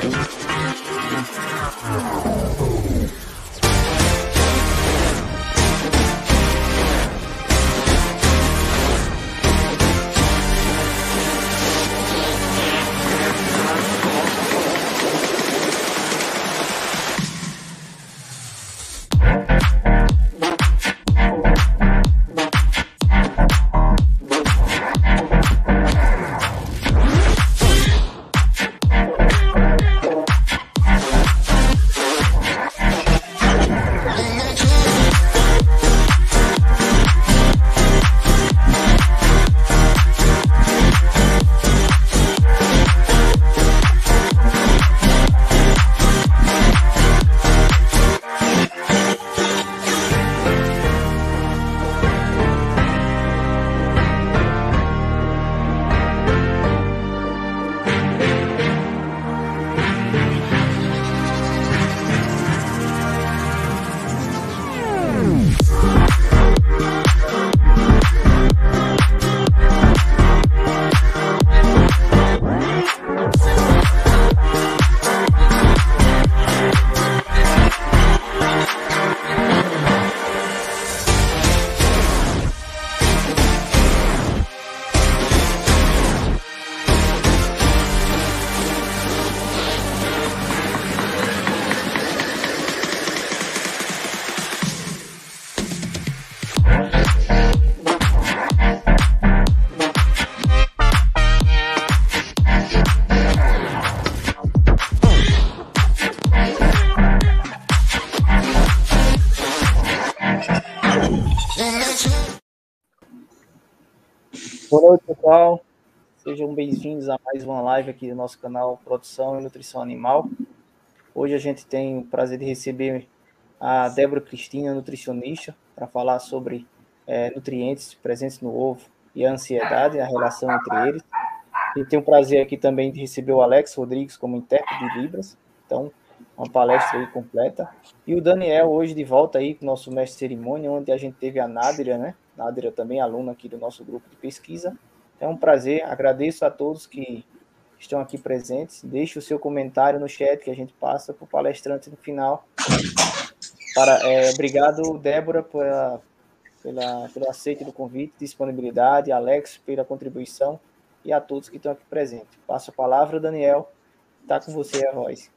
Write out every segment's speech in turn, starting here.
Pessoal. Sejam bem-vindos a mais uma live aqui do nosso canal Produção e Nutrição Animal. Hoje a gente tem o prazer de receber a Débora Cristina, nutricionista, para falar sobre é, nutrientes presentes no ovo e a ansiedade, a relação entre eles. E tem o prazer aqui também de receber o Alex Rodrigues como intérprete de Libras. Então, uma palestra aí completa. E o Daniel hoje de volta aí com o nosso mestre cerimônia, onde a gente teve a Nádria, né? Nádria também aluna aqui do nosso grupo de pesquisa. É um prazer, agradeço a todos que estão aqui presentes. Deixe o seu comentário no chat que a gente passa para o palestrante no final. Para, é, obrigado, Débora, pela, pela, pelo aceite do convite, disponibilidade, Alex, pela contribuição e a todos que estão aqui presentes. Passo a palavra, Daniel. Está com você a voz.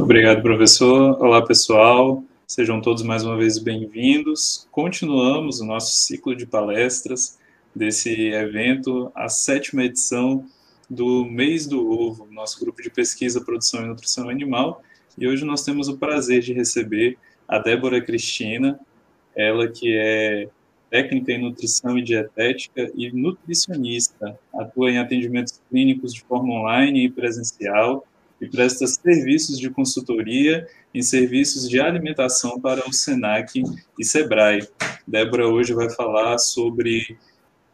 Obrigado, professor. Olá, pessoal. Sejam todos mais uma vez bem-vindos. Continuamos o nosso ciclo de palestras desse evento, a sétima edição do Mês do Ovo, nosso grupo de pesquisa, produção e nutrição animal. E hoje nós temos o prazer de receber a Débora Cristina, ela que é técnica em nutrição e dietética e nutricionista, atua em atendimentos clínicos de forma online e presencial e presta serviços de consultoria em serviços de alimentação para o SENAC e SEBRAE. Débora hoje vai falar sobre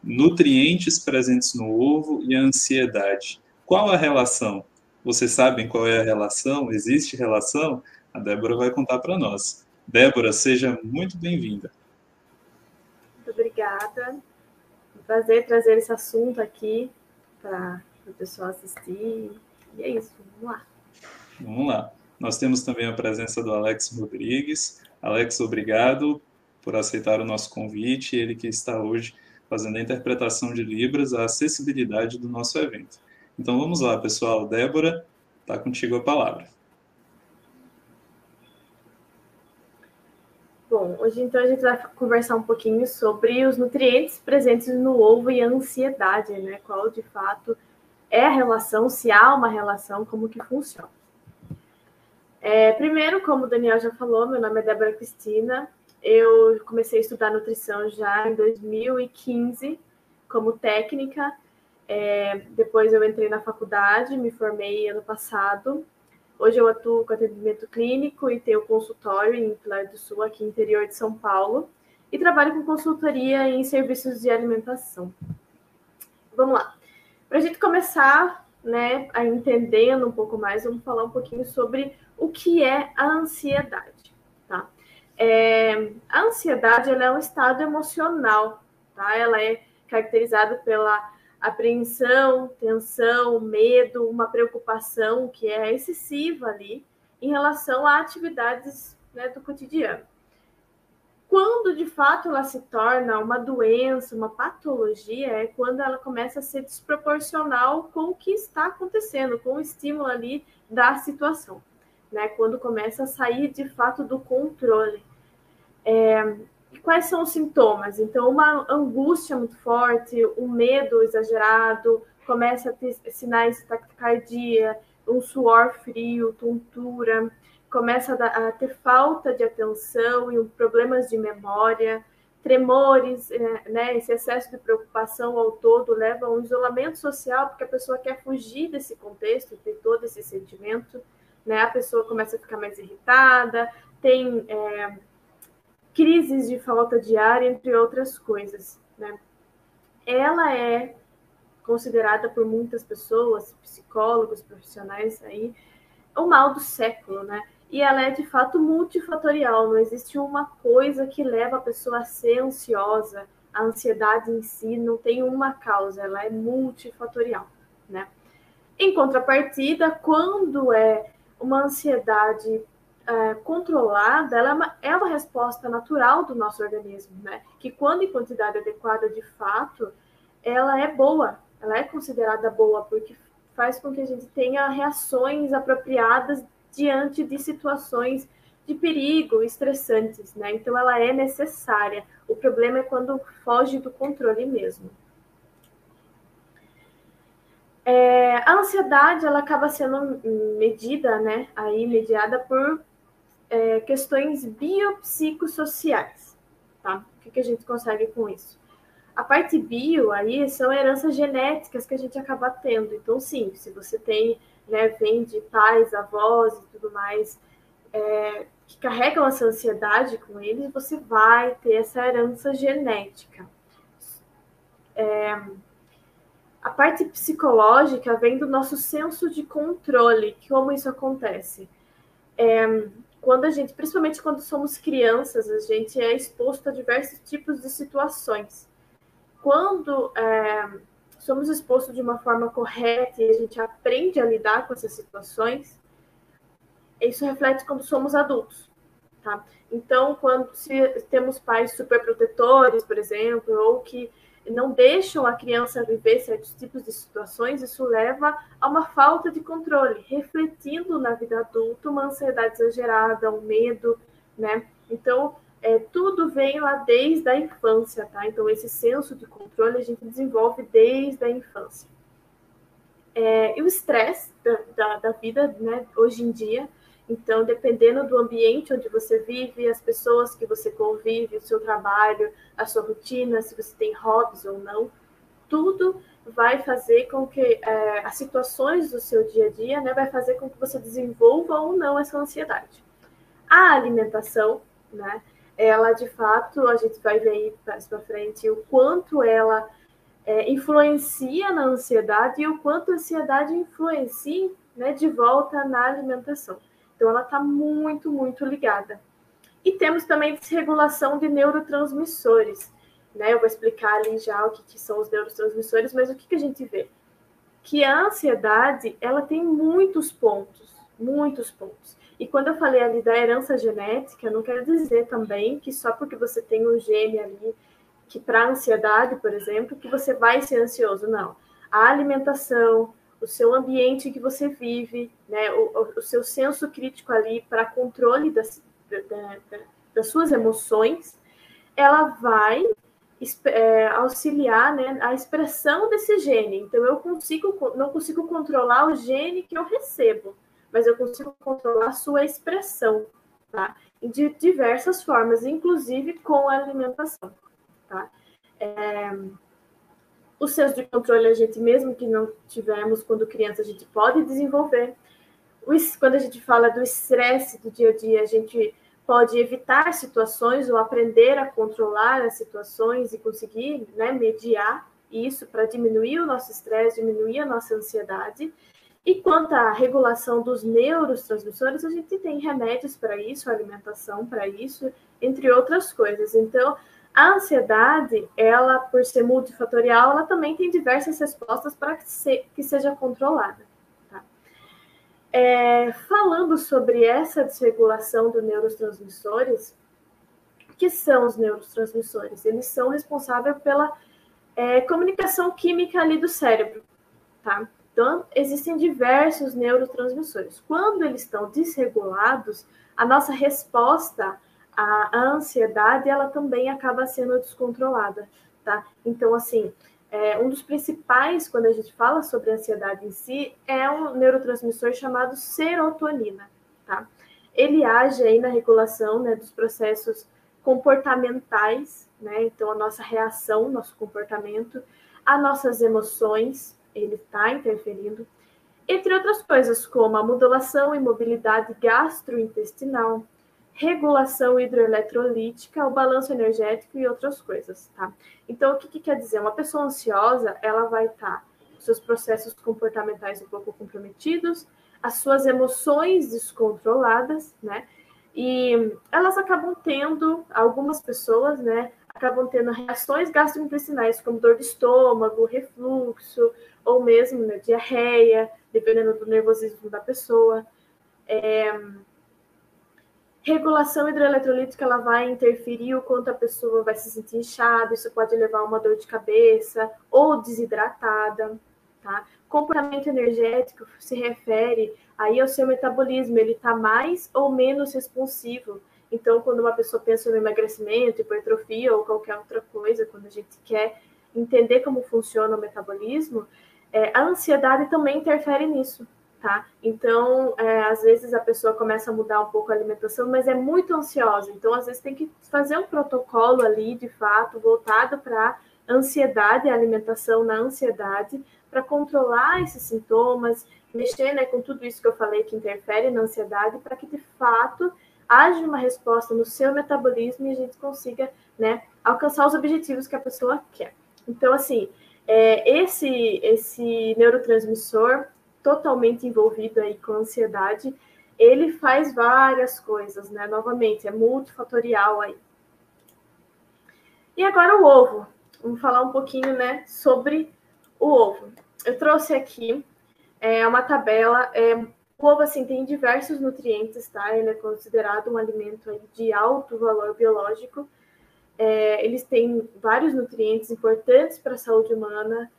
nutrientes presentes no ovo e a ansiedade. Qual a relação? Vocês sabem qual é a relação? Existe relação? A Débora vai contar para nós. Débora, seja muito bem-vinda. Muito obrigada. Um prazer trazer esse assunto aqui para o pessoal assistir e é isso, vamos lá. Vamos lá. Nós temos também a presença do Alex Rodrigues. Alex, obrigado por aceitar o nosso convite. Ele que está hoje fazendo a interpretação de Libras, a acessibilidade do nosso evento. Então vamos lá, pessoal. Débora, está contigo a palavra. Bom, hoje então a gente vai conversar um pouquinho sobre os nutrientes presentes no ovo e a ansiedade, né? Qual de fato é a relação, se há uma relação, como que funciona. É, primeiro, como o Daniel já falou, meu nome é Débora Cristina. Eu comecei a estudar nutrição já em 2015 como técnica. É, depois eu entrei na faculdade, me formei ano passado. Hoje eu atuo com atendimento clínico e tenho consultório em Pilar do Sul, aqui no interior de São Paulo. E trabalho com consultoria em serviços de alimentação. Vamos lá. Para a gente começar né, a entendendo um pouco mais, vamos falar um pouquinho sobre o que é a ansiedade. É, a ansiedade é um estado emocional, tá? ela é caracterizada pela apreensão, tensão, medo, uma preocupação que é excessiva ali em relação a atividades né, do cotidiano. Quando de fato ela se torna uma doença, uma patologia, é quando ela começa a ser desproporcional com o que está acontecendo, com o estímulo ali da situação, né? Quando começa a sair de fato do controle. É, quais são os sintomas? Então, uma angústia muito forte, um medo exagerado, começa a ter sinais de taquicardia, um suor frio, tontura, começa a, ter falta de atenção e problemas de memória, tremores, é, né, esse excesso de preocupação ao todo leva a um isolamento social, porque a pessoa quer fugir desse contexto, de todo esse sentimento, né, a pessoa começa a ficar mais irritada, tem é, crises de falta de ar, entre outras coisas. Né. Ela é considerada por muitas pessoas, psicólogos, profissionais aí, o mal do século, né? e ela é de fato multifatorial, não existe uma coisa que leva a pessoa a ser ansiosa. A ansiedade em si não tem uma causa, ela é multifatorial, né? Em contrapartida, quando é uma ansiedade é, controlada, ela é uma, é uma resposta natural do nosso organismo, né? Que quando em quantidade adequada de fato, ela é boa, ela é considerada boa, porque faz com que a gente tenha reações apropriadas diante de situações de perigo estressantes, né? Então ela é necessária. O problema é quando foge do controle mesmo. É, a ansiedade ela acaba sendo medida, né? Aí mediada por é, questões biopsicossociais, tá? O que, que a gente consegue com isso? A parte bio aí são heranças genéticas que a gente acaba tendo. Então, sim, se você tem né, vem de pais, avós e tudo mais, é, que carregam essa ansiedade com eles, você vai ter essa herança genética. É, a parte psicológica vem do nosso senso de controle. Como isso acontece? É, quando a gente, principalmente quando somos crianças, a gente é exposto a diversos tipos de situações. Quando é, somos expostos de uma forma correta e a gente aprende a lidar com essas situações, isso reflete quando somos adultos, tá? Então, quando se temos pais superprotetores, por exemplo, ou que não deixam a criança viver certos tipos de situações, isso leva a uma falta de controle, refletindo na vida adulta uma ansiedade exagerada, um medo, né? Então, é, tudo vem lá desde a infância, tá? Então, esse senso de controle a gente desenvolve desde a infância. É, e o estresse da, da, da, vida, né, hoje em dia, então, dependendo do ambiente onde você vive, as pessoas que você convive, o seu trabalho, a sua rotina, se você tem hobbies ou não, tudo vai fazer com que é, as situações do seu dia a dia, né, vai fazer com que você desenvolva ou não essa ansiedade. A alimentação, né, ela de fato, a gente vai ver aí mais para frente o quanto ela é, influencia na ansiedade e o quanto a ansiedade influencia né, de volta na alimentação. Então, ela está muito, muito ligada. E temos também desregulação de neurotransmissores. Né? Eu vou explicar ali já o que, que são os neurotransmissores, mas o que, que a gente vê? Que a ansiedade, ela tem muitos pontos, muitos pontos. E quando eu falei ali da herança genética, não quero dizer também que só porque você tem um gene ali, que para ansiedade, por exemplo, que você vai ser ansioso. Não. A alimentação, o seu ambiente que você vive, né, o, o seu senso crítico ali para controle das, da, da, das suas emoções, ela vai é, auxiliar né, a expressão desse gene. Então, eu consigo, não consigo controlar o gene que eu recebo mas eu consigo controlar a sua expressão, tá? De diversas formas, inclusive com a alimentação, tá? É... O senso de controle a gente, mesmo que não tivemos quando criança, a gente pode desenvolver. Quando a gente fala do estresse do dia a dia, a gente pode evitar situações ou aprender a controlar as situações e conseguir né, mediar isso para diminuir o nosso estresse, diminuir a nossa ansiedade. E quanto à regulação dos neurotransmissores, a gente tem remédios para isso, alimentação para isso, entre outras coisas. Então, A ansiedade, ela, por ser multifatorial, ela também tem diversas respostas para que, se, que seja controlada. Tá? É, falando sobre essa desregulação dos neurotransmissores, que são os neurotransmissores? Eles são responsáveis pela é, comunicação química ali do cérebro. Tá? Então, existem diversos neurotransmissores. Quando eles estão desregulados, a nossa resposta a, a ansiedade ela também acaba sendo descontrolada, tá? Então, assim, é, um dos principais, quando a gente fala sobre a ansiedade em si, é um neurotransmissor chamado serotonina, tá? Ele age aí na regulação né, dos processos comportamentais, né? Então, a nossa reação, nosso comportamento, as nossas emoções, ele está interferindo, entre outras coisas, como a modulação e mobilidade gastrointestinal, regulação hidroeletrolítica, o balanço energético e outras coisas, tá? Então, o que, que quer dizer? Uma pessoa ansiosa, ela vai estar tá, seus processos comportamentais um pouco comprometidos, as suas emoções descontroladas, né? E elas acabam tendo, algumas pessoas, né, acabam tendo reações gastrointestinais, como dor de estômago, refluxo, ou mesmo né, diarreia, dependendo do nervosismo da pessoa. É, regulação hidroeletrolítica ela vai interferir o quanto a pessoa vai se sentir inchada, isso pode levar a uma dor de cabeça ou desidratada, tá? Comportamento energético se refere aí ao seu metabolismo, ele está mais ou menos responsivo. Então, quando uma pessoa pensa no emagrecimento, hipertrofia ou qualquer outra coisa, quando a gente quer entender como funciona o metabolismo, é, a ansiedade também interfere nisso, tá? Então, é, às vezes a pessoa começa a mudar um pouco a alimentação, mas é muito ansiosa. Então, às vezes tem que fazer um protocolo ali, de fato, voltado para ansiedade, a alimentação na ansiedade, para controlar esses sintomas, mexer né, com tudo isso que eu falei que interfere na ansiedade, para que de fato haja uma resposta no seu metabolismo e a gente consiga né, alcançar os objetivos que a pessoa quer. Então, assim, é, esse, esse neurotransmissor totalmente envolvido aí com ansiedade, ele faz várias coisas, né? Novamente, é multifatorial aí. E agora o ovo. Vamos falar um pouquinho, né, sobre o ovo. Eu trouxe aqui é, uma tabela. É, o ovo, assim, tem diversos nutrientes, tá? Ele é considerado um alimento aí de alto valor biológico. É, eles têm vários nutrientes importantes para a saúde humana,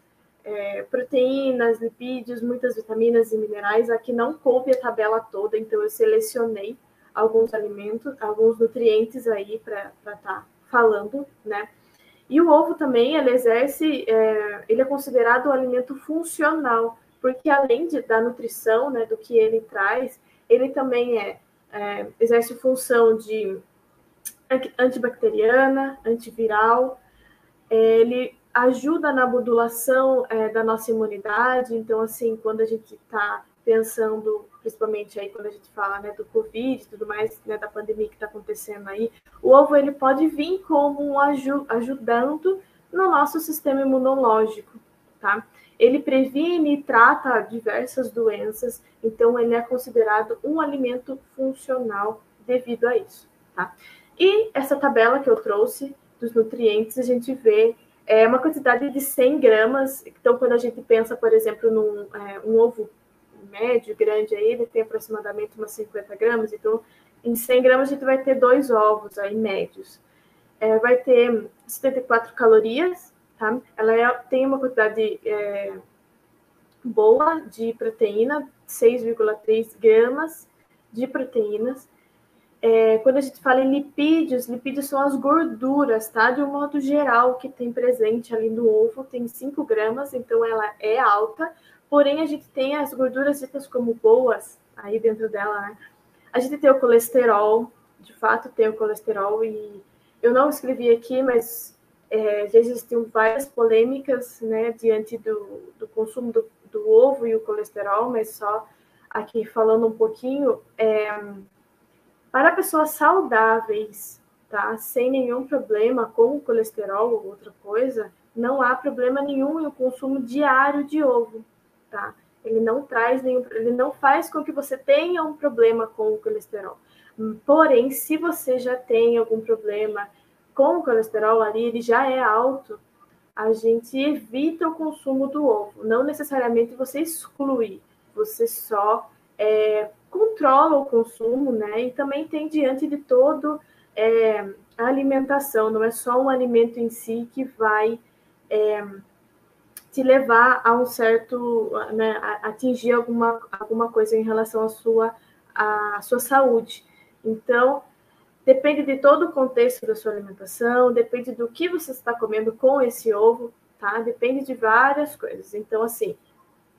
é, proteínas, lipídios, muitas vitaminas e minerais. Aqui não coube a tabela toda, então eu selecionei alguns alimentos, alguns nutrientes aí para estar tá falando, né? E o ovo também, ele exerce, é, ele é considerado um alimento funcional, porque além de, da nutrição, né, do que ele traz, ele também é, é exerce função de antibacteriana, antiviral, é, ele ajuda na modulação é, da nossa imunidade. Então, assim, quando a gente está pensando, principalmente aí quando a gente fala né, do Covid e tudo mais, né, da pandemia que está acontecendo aí, o ovo ele pode vir como um aju ajudando no nosso sistema imunológico, tá? Ele previne e trata diversas doenças, então ele é considerado um alimento funcional devido a isso, tá? E essa tabela que eu trouxe dos nutrientes, a gente vê é uma quantidade de 100 gramas. Então, quando a gente pensa, por exemplo, num é, um ovo médio, grande, aí, ele tem aproximadamente umas 50 gramas. Então, em 100 gramas, a gente vai ter dois ovos aí médios. É, vai ter 74 calorias, tá? Ela é, tem uma quantidade é, boa de proteína, 6,3 gramas de proteínas. É, quando a gente fala em lipídios, lipídios são as gorduras, tá? De um modo geral, que tem presente ali no ovo, tem 5 gramas, então ela é alta, porém a gente tem as gorduras ditas como boas aí dentro dela, né? A gente tem o colesterol, de fato tem o colesterol, e eu não escrevi aqui, mas é, já existiam várias polêmicas, né, diante do, do consumo do, do ovo e o colesterol, mas só aqui falando um pouquinho, é, para pessoas saudáveis, tá? Sem nenhum problema com colesterol ou outra coisa, não há problema nenhum em o consumo diário de ovo, tá? Ele não traz nenhum, ele não faz com que você tenha um problema com o colesterol. Porém, se você já tem algum problema com o colesterol ali, ele já é alto, a gente evita o consumo do ovo. Não necessariamente você exclui, você só é, controla o consumo, né? E também tem diante de todo é, a alimentação, não é só um alimento em si que vai é, te levar a um certo, né, a atingir alguma, alguma coisa em relação à sua, à sua saúde. Então, depende de todo o contexto da sua alimentação, depende do que você está comendo com esse ovo, tá? Depende de várias coisas. Então, assim,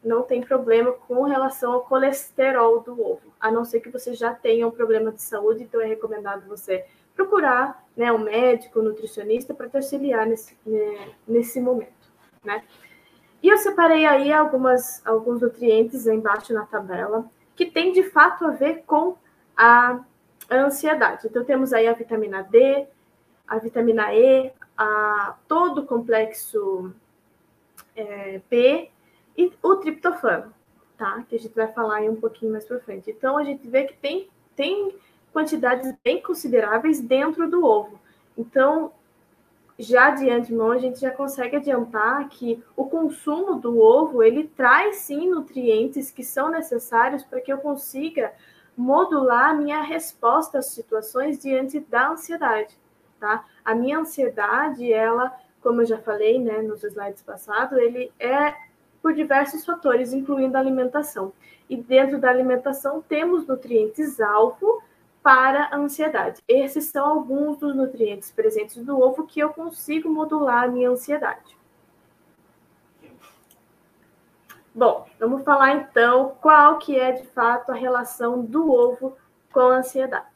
não tem problema com relação ao colesterol do ovo, a não ser que você já tenha um problema de saúde, então é recomendado você procurar né, um médico, um nutricionista para te auxiliar nesse, né, nesse momento, né? E eu separei aí algumas, alguns nutrientes embaixo na tabela que tem de fato a ver com a, ansiedade. Então temos aí a vitamina D, a vitamina E, a, todo o complexo é, B e o triptofano, tá? Que a gente vai falar aí um pouquinho mais para frente. Então a gente vê que tem, tem quantidades bem consideráveis dentro do ovo. Então, já de antemão, a gente já consegue adiantar que o consumo do ovo, ele traz sim nutrientes que são necessários para que eu consiga modular a minha resposta às situações diante da ansiedade, tá? A minha ansiedade, ela, como eu já falei, né, nos slides passados, ele é por diversos fatores, incluindo a alimentação. E dentro da alimentação temos nutrientes-alvo para a ansiedade. Esses são alguns dos nutrientes presentes no ovo que eu consigo modular a minha ansiedade. Bom, vamos falar então qual que é de fato a relação do ovo com a ansiedade.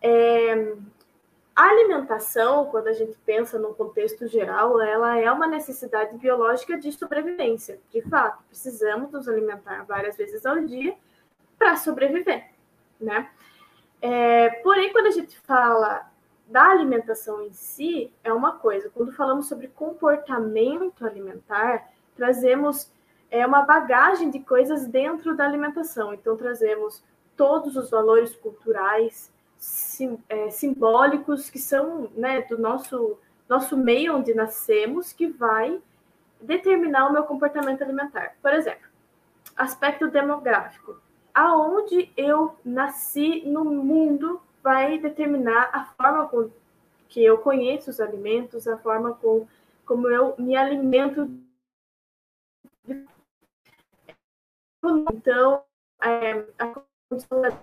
É, a alimentação, quando a gente pensa no contexto geral, ela é uma necessidade biológica de sobrevivência. De fato, precisamos nos alimentar várias vezes ao dia para sobreviver, né? É, porém, quando a gente fala da alimentação em si, é uma coisa. Quando falamos sobre comportamento alimentar, trazemos é, uma bagagem de coisas dentro da alimentação. Então, trazemos todos os valores culturais, sim, é, simbólicos, que são né, do nosso, nosso meio onde nascemos, que vai determinar o meu comportamento alimentar. Por exemplo, aspecto demográfico aonde eu nasci no mundo vai determinar a forma com que eu conheço os alimentos, a forma com, como eu me alimento. Então, é, a condição da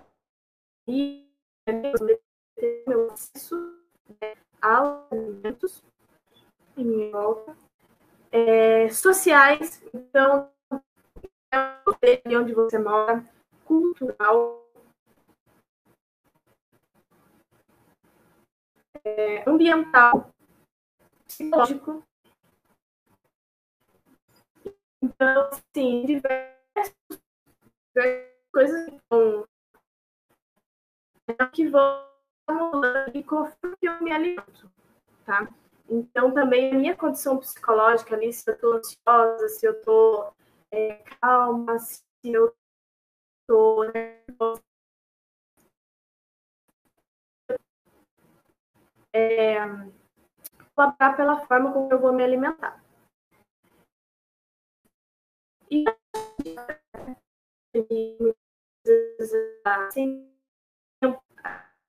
meu acesso aos alimentos em minha volta, é, sociais, então, é onde você mora, cultural, é, ambiental, psicológico. Então, assim, diversas, diversas coisas que vão, que vão e conforme eu me alimento, tá? Então, também a minha condição psicológica ali, se eu estou ansiosa, se eu estou é, calma, se eu é, colaborar pela forma como eu vou me alimentar. E assim,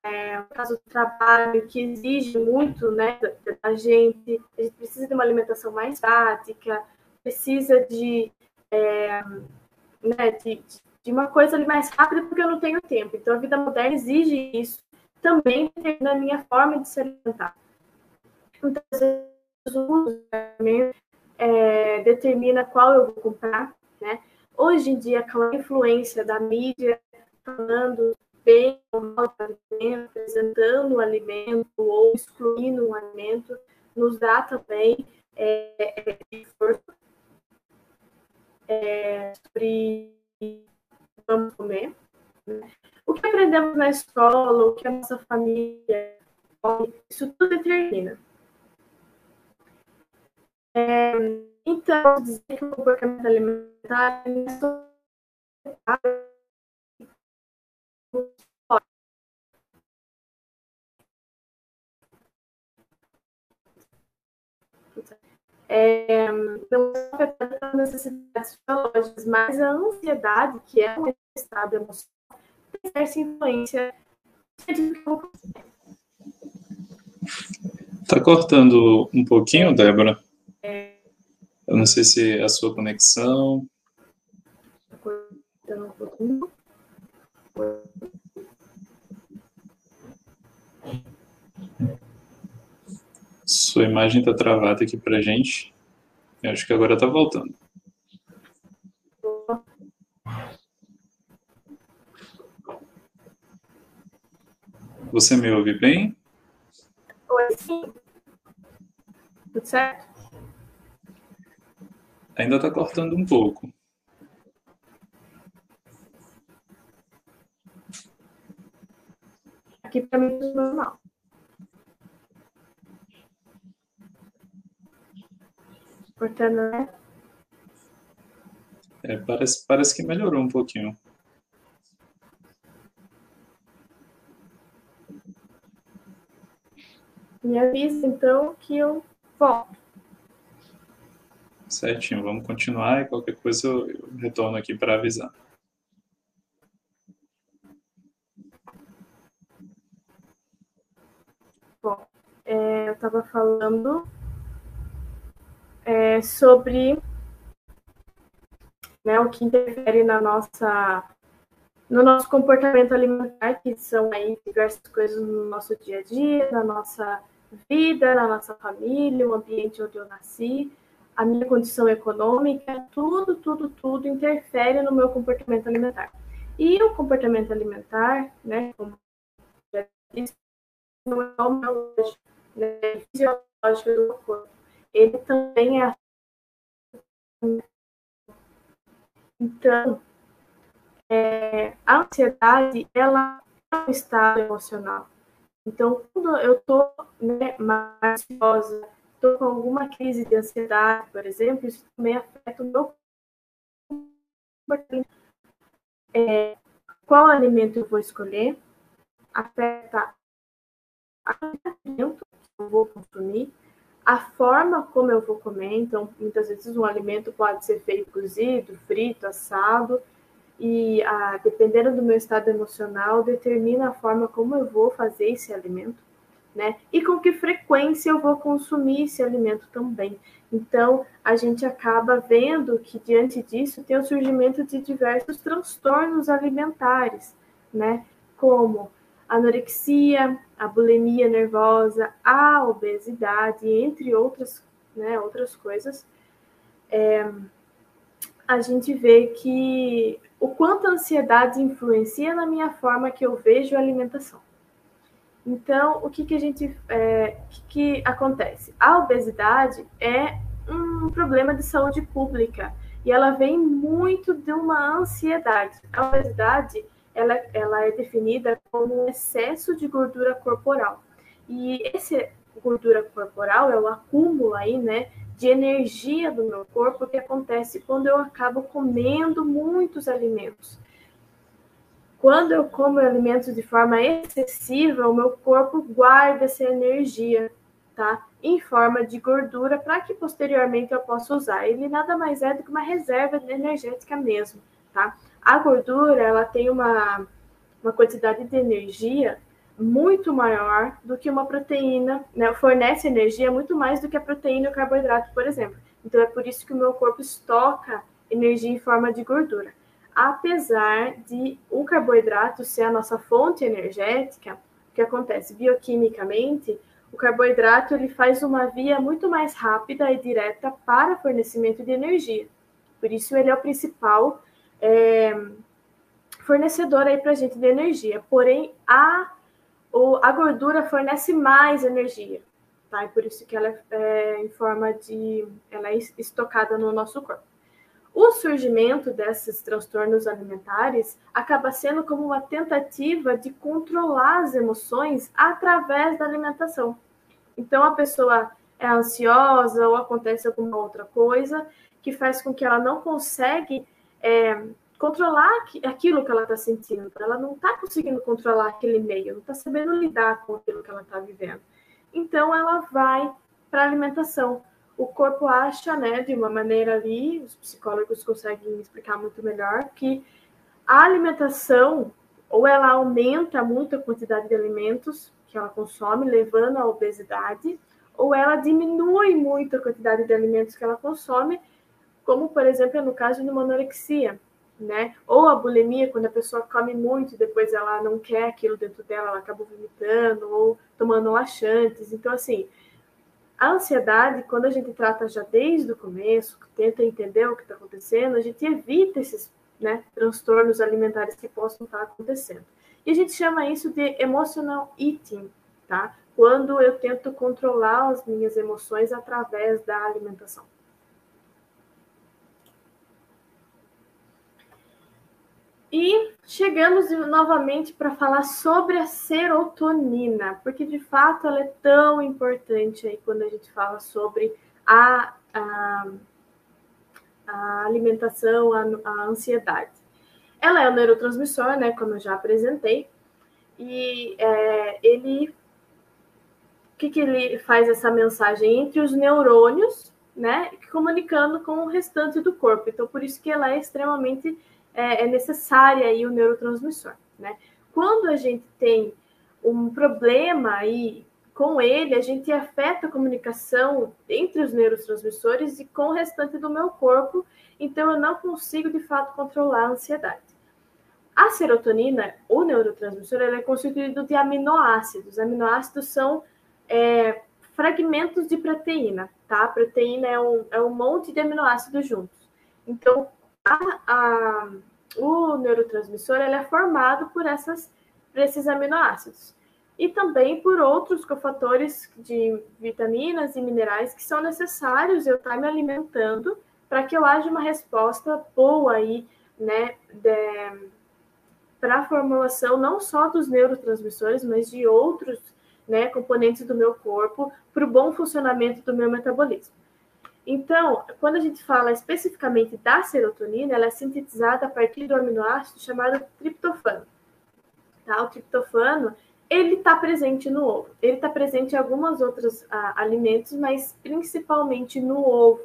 é, o caso do trabalho que exige muito né, da gente, a gente precisa de uma alimentação mais prática, precisa de, é, né, de, de uma coisa ali mais rápida porque eu não tenho tempo. Então a vida moderna exige isso também na minha forma de se alimentar. Muitas vezes o uso é, determina qual eu vou comprar, né? Hoje em dia, aquela influência da mídia falando bem ou mal alimento, apresentando o alimento ou excluindo o alimento, nos dá também é, é, força é, sobre vamos comer. Né? O que aprendemos na escola, o que a nossa família isso tudo determina. É, então, dizer que o comportamento alimentar é é, não é só afetada pelas necessidades fisiológicas, mas a ansiedade, que é um estado emocional, exerce influência. Está cortando um pouquinho, Débora? É. Eu não sei se é a sua conexão. Está cortando um pouquinho. Sua imagem está travada aqui para gente. Eu acho que agora está voltando. Você me ouve bem? Oi, sim. Tudo certo? Ainda está cortando um pouco. Aqui para mim é normal. Cortando, né? É, parece, parece que melhorou um pouquinho. Me avisa, então, que eu volto. Certinho, vamos continuar e qualquer coisa eu, eu retorno aqui para avisar. Bom, é, eu estava falando é, sobre né, o que interfere na nossa, no nosso comportamento alimentar, que são aí diversas coisas no nosso dia a dia, na nossa vida, na nossa família, o ambiente onde eu nasci, a minha condição econômica, tudo, tudo, tudo interfere no meu comportamento alimentar. E o comportamento alimentar, né, como já disse, não é o meu né, fisiológico do corpo ele também é então é, a ansiedade ela é um estado emocional. Então quando eu estou né, mais ansiosa estou com alguma crise de ansiedade por exemplo isso também afeta o meu é, qual alimento eu vou escolher? Afeta o alimento que eu vou consumir a forma como eu vou comer, então muitas vezes um alimento pode ser feito cozido, frito, assado, e a, dependendo do meu estado emocional, determina a forma como eu vou fazer esse alimento, né? E com que frequência eu vou consumir esse alimento também. Então, a gente acaba vendo que diante disso tem o surgimento de diversos transtornos alimentares, né? Como anorexia, a bulimia nervosa, a obesidade, entre outras, né, outras coisas, é, a gente vê que o quanto a ansiedade influencia na minha forma que eu vejo a alimentação. Então, o que, que a gente é, que, que acontece? A obesidade é um problema de saúde pública e ela vem muito de uma ansiedade. A obesidade ela, ela é definida como um excesso de gordura corporal. E esse gordura corporal é o acúmulo aí, né, de energia do meu corpo que acontece quando eu acabo comendo muitos alimentos. Quando eu como alimentos de forma excessiva, o meu corpo guarda essa energia, tá? Em forma de gordura para que posteriormente eu possa usar. Ele nada mais é do que uma reserva energética mesmo, tá? A gordura, ela tem uma, uma quantidade de energia muito maior do que uma proteína, né? Fornece energia muito mais do que a proteína e o carboidrato, por exemplo. Então é por isso que o meu corpo estoca energia em forma de gordura. Apesar de o carboidrato ser a nossa fonte energética, o que acontece bioquimicamente, o carboidrato ele faz uma via muito mais rápida e direta para fornecimento de energia. Por isso ele é o principal é, fornecedor aí para gente de energia. Porém, a, o, a gordura fornece mais energia, tá? E por isso que ela é, é em forma de, ela é estocada no nosso corpo. O surgimento desses transtornos alimentares acaba sendo como uma tentativa de controlar as emoções através da alimentação. Então a pessoa é ansiosa ou acontece alguma outra coisa que faz com que ela não consegue é, controlar aquilo que ela está sentindo. Ela não está conseguindo controlar aquele meio, não está sabendo lidar com aquilo que ela está vivendo. Então, ela vai para a alimentação. o corpo acha, né, de uma maneira ali, os psicólogos conseguem explicar muito melhor, que a alimentação, ou ela aumenta muito a quantidade de alimentos que ela consome, levando à obesidade, ou ela diminui muito a quantidade de alimentos que ela consome, como, por exemplo, no caso de uma anorexia, né? Ou a bulimia, quando a pessoa come muito e depois ela não quer aquilo dentro dela, ela acaba vomitando ou tomando laxantes. Então, assim, a ansiedade, quando a gente trata já desde o começo, tenta entender o que está acontecendo, a gente evita esses né, transtornos alimentares que possam estar acontecendo. E a gente chama isso de emotional eating, tá? Quando eu tento controlar as minhas emoções através da alimentação. E chegamos novamente para falar sobre a serotonina, porque de fato ela é tão importante aí quando a gente fala sobre a, a, a alimentação, a, a, ansiedade. Ela é um neurotransmissor, né, como eu já apresentei, e é, ele. O que, que ele faz essa mensagem entre os neurônios, né, comunicando com o restante do corpo. Então, por isso que ela é extremamente é, é necessária aí o neurotransmissor, né? Quando a gente tem um problema aí com ele, a gente afeta a comunicação entre os neurotransmissores e com o restante do meu corpo, então eu não consigo de fato controlar a ansiedade. A serotonina, o neurotransmissor, ele é constituído de aminoácidos. Aminoácidos são é, fragmentos de proteína, tá? A proteína é um, é um monte de aminoácidos juntos. Então, a, a, o neurotransmissor ele é formado por, essas, esses aminoácidos e também por outros cofatores de vitaminas e minerais que são necessários eu estar me alimentando para que eu haja uma resposta boa aí, né, para a formulação não só dos neurotransmissores, mas de outros né, componentes do meu corpo para o bom funcionamento do meu metabolismo. Então, quando a gente fala especificamente da serotonina, ela é sintetizada a partir do aminoácido chamado triptofano. Tá? O triptofano, ele está presente no ovo. Ele está presente em alguns outros ah, alimentos, mas principalmente no ovo.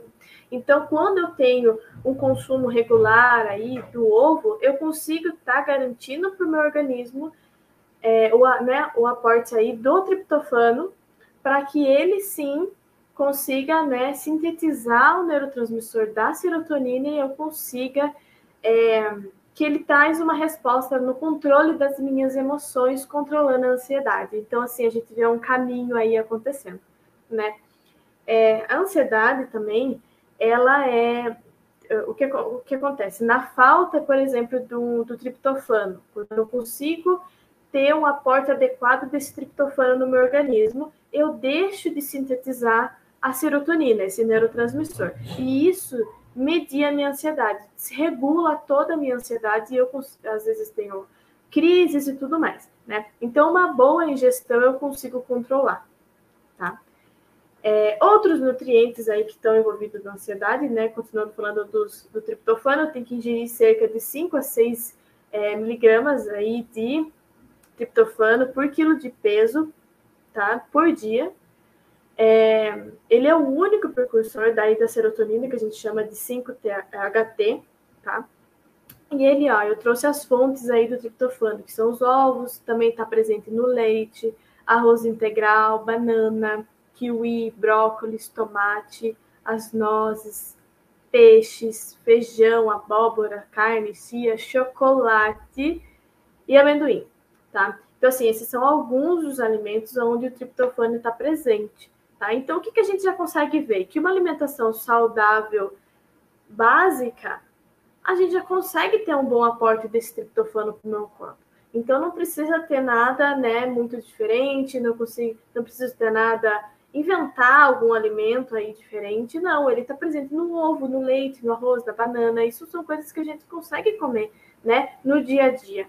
Então, quando eu tenho um consumo regular aí do ovo, eu consigo estar tá garantindo para o meu organismo é, o, né, o aporte aí do triptofano para que ele sim consiga né, sintetizar o neurotransmissor da serotonina e eu consiga é, que ele traz uma resposta no controle das minhas emoções, controlando a ansiedade. Então, assim, a gente vê um caminho aí acontecendo, né? É, a ansiedade também, ela é o que, o que acontece? Na falta, por exemplo, do, do triptofano, quando eu consigo ter um aporte adequado desse triptofano no meu organismo, eu deixo de sintetizar a serotonina, esse neurotransmissor. E isso media a minha ansiedade, regula toda a minha ansiedade e eu às vezes tenho crises e tudo mais, né? Então, uma boa ingestão eu consigo controlar, tá? É, outros nutrientes aí que estão envolvidos na ansiedade, né? Continuando falando dos, do triptofano, tem que ingerir cerca de 5 a 6 é, miligramas aí de triptofano por quilo de peso, tá? Por dia, é, ele é o único precursor da serotonina, que a gente chama de 5-HT, tá? E ele, ó, eu trouxe as fontes aí do triptofano, que são os ovos, também está presente no leite, arroz integral, banana, kiwi, brócolis, tomate, as nozes, peixes, feijão, abóbora, carne, chia, chocolate e amendoim, tá? Então, assim, esses são alguns dos alimentos onde o triptofano está presente. Tá? Então, o que, que a gente já consegue ver? Que uma alimentação saudável básica, a gente já consegue ter um bom aporte desse triptofano para o meu corpo. Então, não precisa ter nada né, muito diferente, não, consigo, não precisa ter nada, inventar algum alimento aí diferente. Não, ele está presente no ovo, no leite, no arroz, na banana. Isso são coisas que a gente consegue comer né, no dia a dia.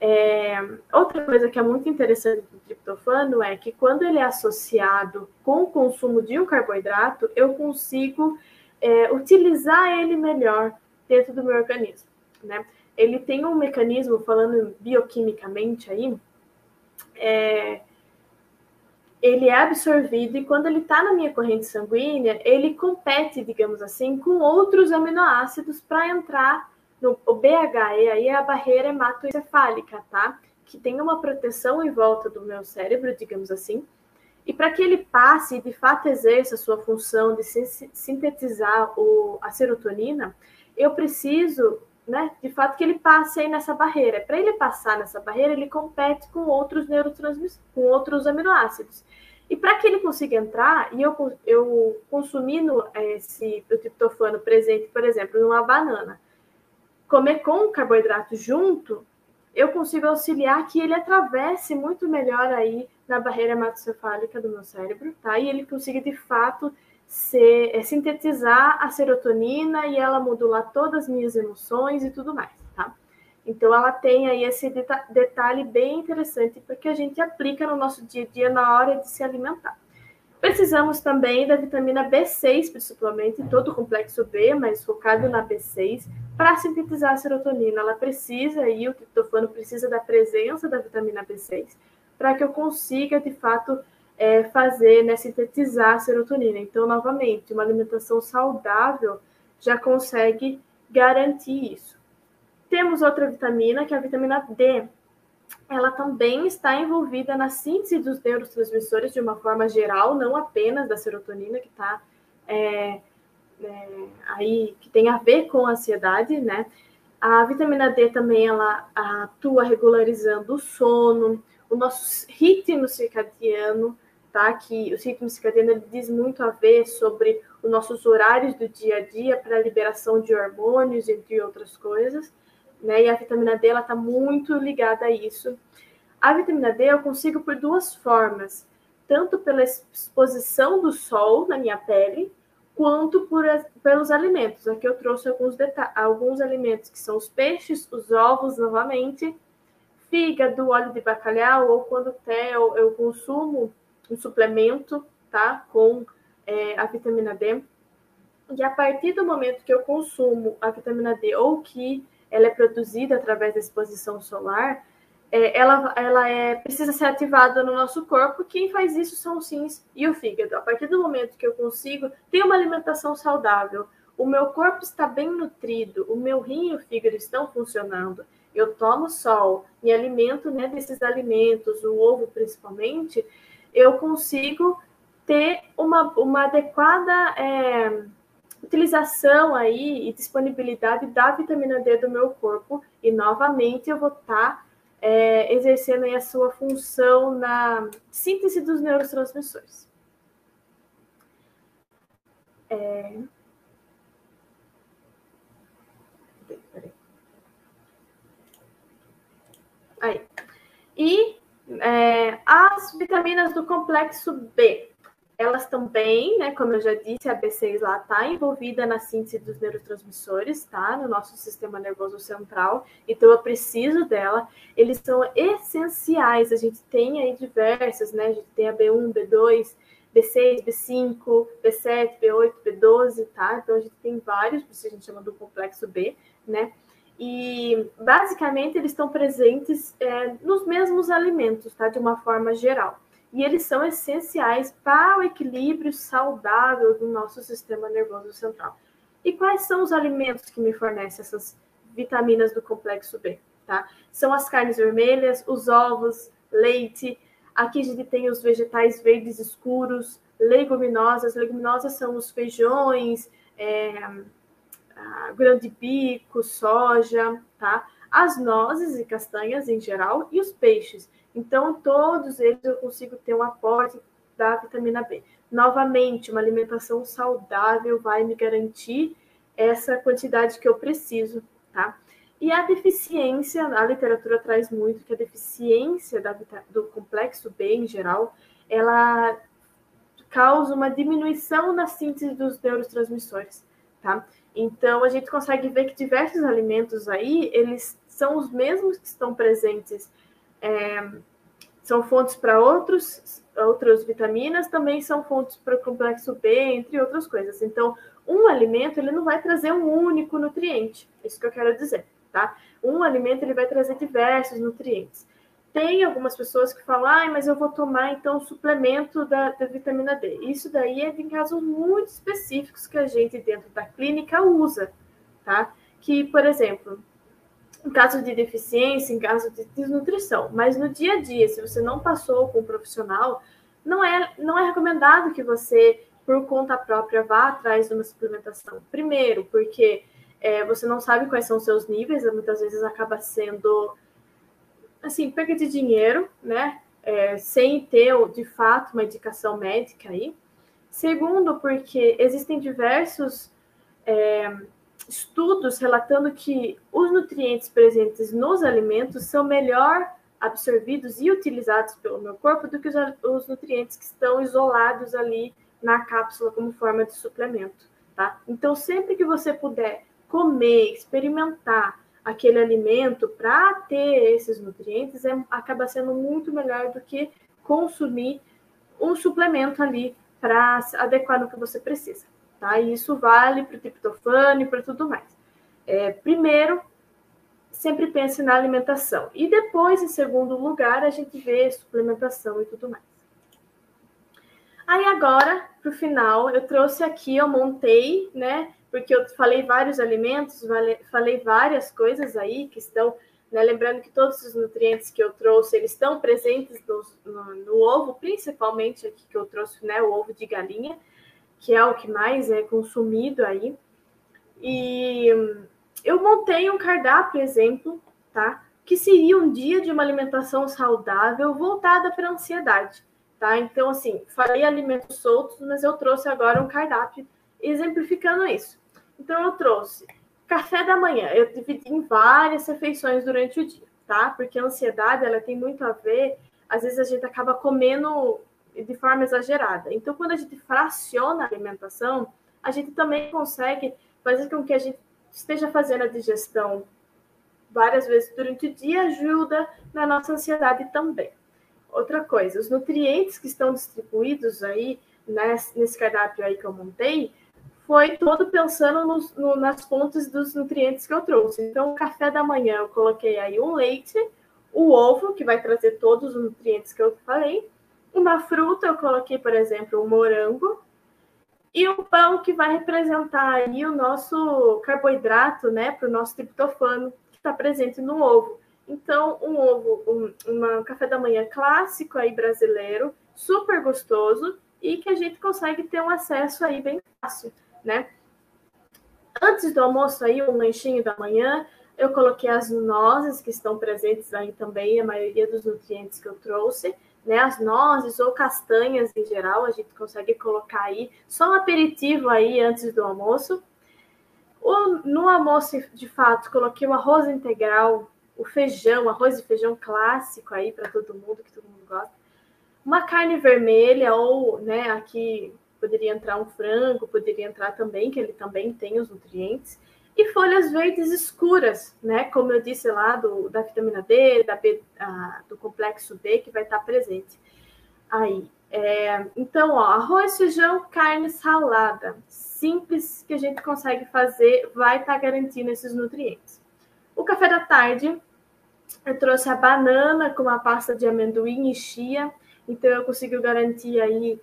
É, outra coisa que é muito interessante do triptofano é que quando ele é associado com o consumo de um carboidrato, eu consigo é, utilizar ele melhor dentro do meu organismo. Né? Ele tem um mecanismo, falando bioquimicamente aí, é, ele é absorvido e quando ele está na minha corrente sanguínea, ele compete, digamos assim, com outros aminoácidos para entrar no o BHE, aí é a barreira hematoencefálica, tá? Que tem uma proteção em volta do meu cérebro, digamos assim. E para que ele passe e de fato exerça a sua função de sintetizar o, a serotonina, eu preciso, né, de fato, que ele passe aí nessa barreira. Para ele passar nessa barreira, ele compete com outros neurotransmissores, com outros aminoácidos. E para que ele consiga entrar, e eu, eu consumindo esse o triptofano presente, por exemplo, numa banana, comer com carboidrato junto, eu consigo auxiliar que ele atravesse muito melhor aí na barreira hematocefálica do meu cérebro, tá? E ele consiga de fato ser, é, sintetizar a serotonina e ela modular todas as minhas emoções e tudo mais, tá? Então ela tem aí esse detalhe bem interessante porque a gente aplica no nosso dia a dia na hora de se alimentar. Precisamos também da vitamina B6, principalmente, todo o complexo B, mas focado na B6, para sintetizar a serotonina. Ela precisa, e o triptofano precisa da presença da vitamina B6 para que eu consiga, de fato, é, fazer, né, sintetizar a serotonina. Então, novamente, uma alimentação saudável já consegue garantir isso. Temos outra vitamina, que é a vitamina D. Ela também está envolvida na síntese dos neurotransmissores de uma forma geral, não apenas da serotonina, que está é, é, aí, que tem a ver com a ansiedade, né? A vitamina D também ela atua regularizando o sono, o nosso ritmo circadiano, tá? Que o ritmo circadiano ele diz muito a ver sobre os nossos horários do dia a dia para liberação de hormônios, entre outras coisas, né? E a vitamina D ela está muito ligada a isso. A vitamina D eu consigo por duas formas, tanto pela exposição do sol na minha pele, quanto por, pelos alimentos. Aqui eu trouxe alguns, alguns alimentos que são os peixes, os ovos, novamente, fígado, óleo de bacalhau, ou quando até eu, eu consumo um suplemento, tá? Com é, a vitamina D. E a partir do momento que eu consumo a vitamina D ou que ela é produzida através da exposição solar, é, ela, ela é, precisa ser ativada no nosso corpo. Quem faz isso são os rins e o fígado. A partir do momento que eu consigo ter uma alimentação saudável, o meu corpo está bem nutrido, o meu rim e o fígado estão funcionando, eu tomo sol, me alimento né, desses alimentos, o ovo principalmente, eu consigo ter uma, uma adequada é, utilização aí e disponibilidade da vitamina D do meu corpo e novamente eu vou estar tá, é, exercendo aí a sua função na síntese dos neurotransmissores. É, Aí. E é, as vitaminas do complexo B, elas também, né, como eu já disse, a B6 lá está envolvida na síntese dos neurotransmissores, tá? No nosso sistema nervoso central, então eu preciso dela. Eles são essenciais, a gente tem aí diversas, né? A gente tem a B1, B2, B6, B5, B7, B8, B12, tá? Então a gente tem vários, por isso a gente chama do complexo B, né? E basicamente eles estão presentes é, nos mesmos alimentos, tá? De uma forma geral. E eles são essenciais para o equilíbrio saudável do nosso sistema nervoso central. E quais são os alimentos que me fornecem essas vitaminas do complexo B? Tá? São as carnes vermelhas, os ovos, leite. Aqui a gente tem os vegetais verdes escuros, leguminosas. Leguminosas são os feijões, é, grande bico, soja, tá? As nozes e castanhas em geral e os peixes. Então, todos eles eu consigo ter um aporte da vitamina B. Novamente, uma alimentação saudável vai me garantir essa quantidade que eu preciso, tá? E a deficiência, a literatura traz muito que a deficiência da, do complexo B em geral, ela causa uma diminuição na síntese dos neurotransmissores, tá? Então, a gente consegue ver que diversos alimentos aí, eles são os mesmos que estão presentes, é, são fontes para outros, outras vitaminas, também são fontes para o complexo B, entre outras coisas. Então, um alimento, ele não vai trazer um único nutriente, é isso que eu quero dizer, tá? Um alimento, ele vai trazer diversos nutrientes. tem algumas pessoas que falam, ah, mas eu vou tomar então suplemento da, da, vitamina D. Isso daí é em casos muito específicos que a gente dentro da clínica usa, tá? Que, por exemplo, em caso de deficiência, em caso de desnutrição, mas no dia a dia, se você não passou com um profissional, não é, não é recomendado que você, por conta própria, vá atrás de uma suplementação. Primeiro, porque é, você não sabe quais são os seus níveis, muitas vezes acaba sendo assim, perda de dinheiro, né? É, sem ter, de fato, uma indicação médica aí. Segundo, porque existem diversos é, estudos relatando que os nutrientes presentes nos alimentos são melhor absorvidos e utilizados pelo meu corpo do que os, os nutrientes que estão isolados ali na cápsula como forma de suplemento, tá? Então, sempre que você puder comer, experimentar aquele alimento para ter esses nutrientes é, acaba sendo muito melhor do que consumir um suplemento ali para adequar no que você precisa. Tá? E isso vale para o triptofano e para tudo mais. É, primeiro, sempre pense na alimentação. E depois, em segundo lugar, a gente vê suplementação e tudo mais. Aí agora, para o final, eu trouxe aqui, eu montei, né, porque eu falei vários alimentos, falei várias coisas aí que estão, né, lembrando que todos os nutrientes que eu trouxe, eles estão presentes no, no, no, ovo, principalmente aqui que eu trouxe, né, o ovo de galinha, que é o que mais é consumido aí. E eu montei um cardápio, exemplo, tá? Que seria um dia de uma alimentação saudável voltada para a ansiedade, tá? Então, assim, falei alimentos soltos, mas eu trouxe agora um cardápio exemplificando isso. Então, eu trouxe café da manhã. Eu dividi em várias refeições durante o dia, tá? Porque a ansiedade, ela tem muito a ver... Às vezes, a gente acaba comendo de forma exagerada. Então, quando a gente fraciona a alimentação, a gente também consegue fazer com que a gente esteja fazendo a digestão várias vezes durante o dia, ajuda na nossa ansiedade também. Outra coisa, os nutrientes que estão distribuídos aí nesse cardápio aí que eu montei, foi todo pensando nos, no, nas fontes dos nutrientes que eu trouxe. Então, café da manhã eu coloquei aí um leite, o ovo, que vai trazer todos os nutrientes que eu falei, uma fruta, eu coloquei, por exemplo, um morango, e um pão que vai representar aí o nosso carboidrato, né, para o nosso triptofano, que está presente no ovo. Então, um ovo, um, um café da manhã clássico aí brasileiro, super gostoso, e que a gente consegue ter um acesso aí bem fácil né? Antes do almoço aí, um lanchinho da manhã, eu coloquei as nozes que estão presentes aí também, a maioria dos nutrientes que eu trouxe, né? As nozes ou castanhas em geral, a gente consegue colocar aí só um aperitivo aí antes do almoço. O, no almoço, de fato, coloquei o arroz integral, o feijão, arroz e feijão clássico aí para todo mundo, que todo mundo gosta. Uma carne vermelha ou, né, aqui poderia entrar um frango, poderia entrar também, que ele também tem os nutrientes. E folhas verdes escuras, né? Como eu disse lá, do, da vitamina D, da B, a, do complexo B, que vai estar presente. Aí, é, então, ó, arroz, feijão, carne, salada. Simples que a gente consegue fazer, vai estar garantindo esses nutrientes. O café da tarde, eu trouxe a banana com uma pasta de amendoim e chia. Então, eu consigo garantir aí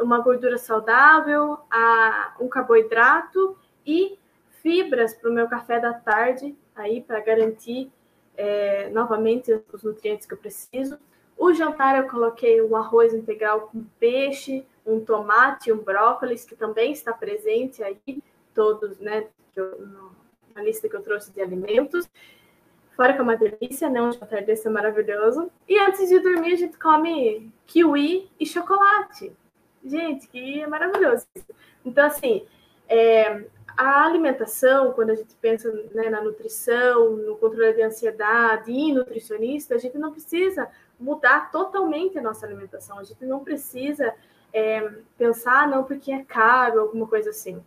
uma gordura saudável, a, um carboidrato e fibras para o meu café da tarde, aí para garantir é, novamente os nutrientes que eu preciso. O jantar eu coloquei um arroz integral com peixe, um tomate, um brócolis, que também está presente aí, todos, né, eu, na lista que eu trouxe de alimentos. Fora que é uma delícia, né? Um jantar desse é maravilhoso. E antes de dormir, a gente come kiwi e chocolate. Gente, que maravilhoso. Então, assim, é, a alimentação, quando a gente pensa né, na nutrição, no controle de ansiedade e nutricionista, a gente não precisa mudar totalmente a nossa alimentação. A gente não precisa é, pensar, não, porque é caro, alguma coisa assim.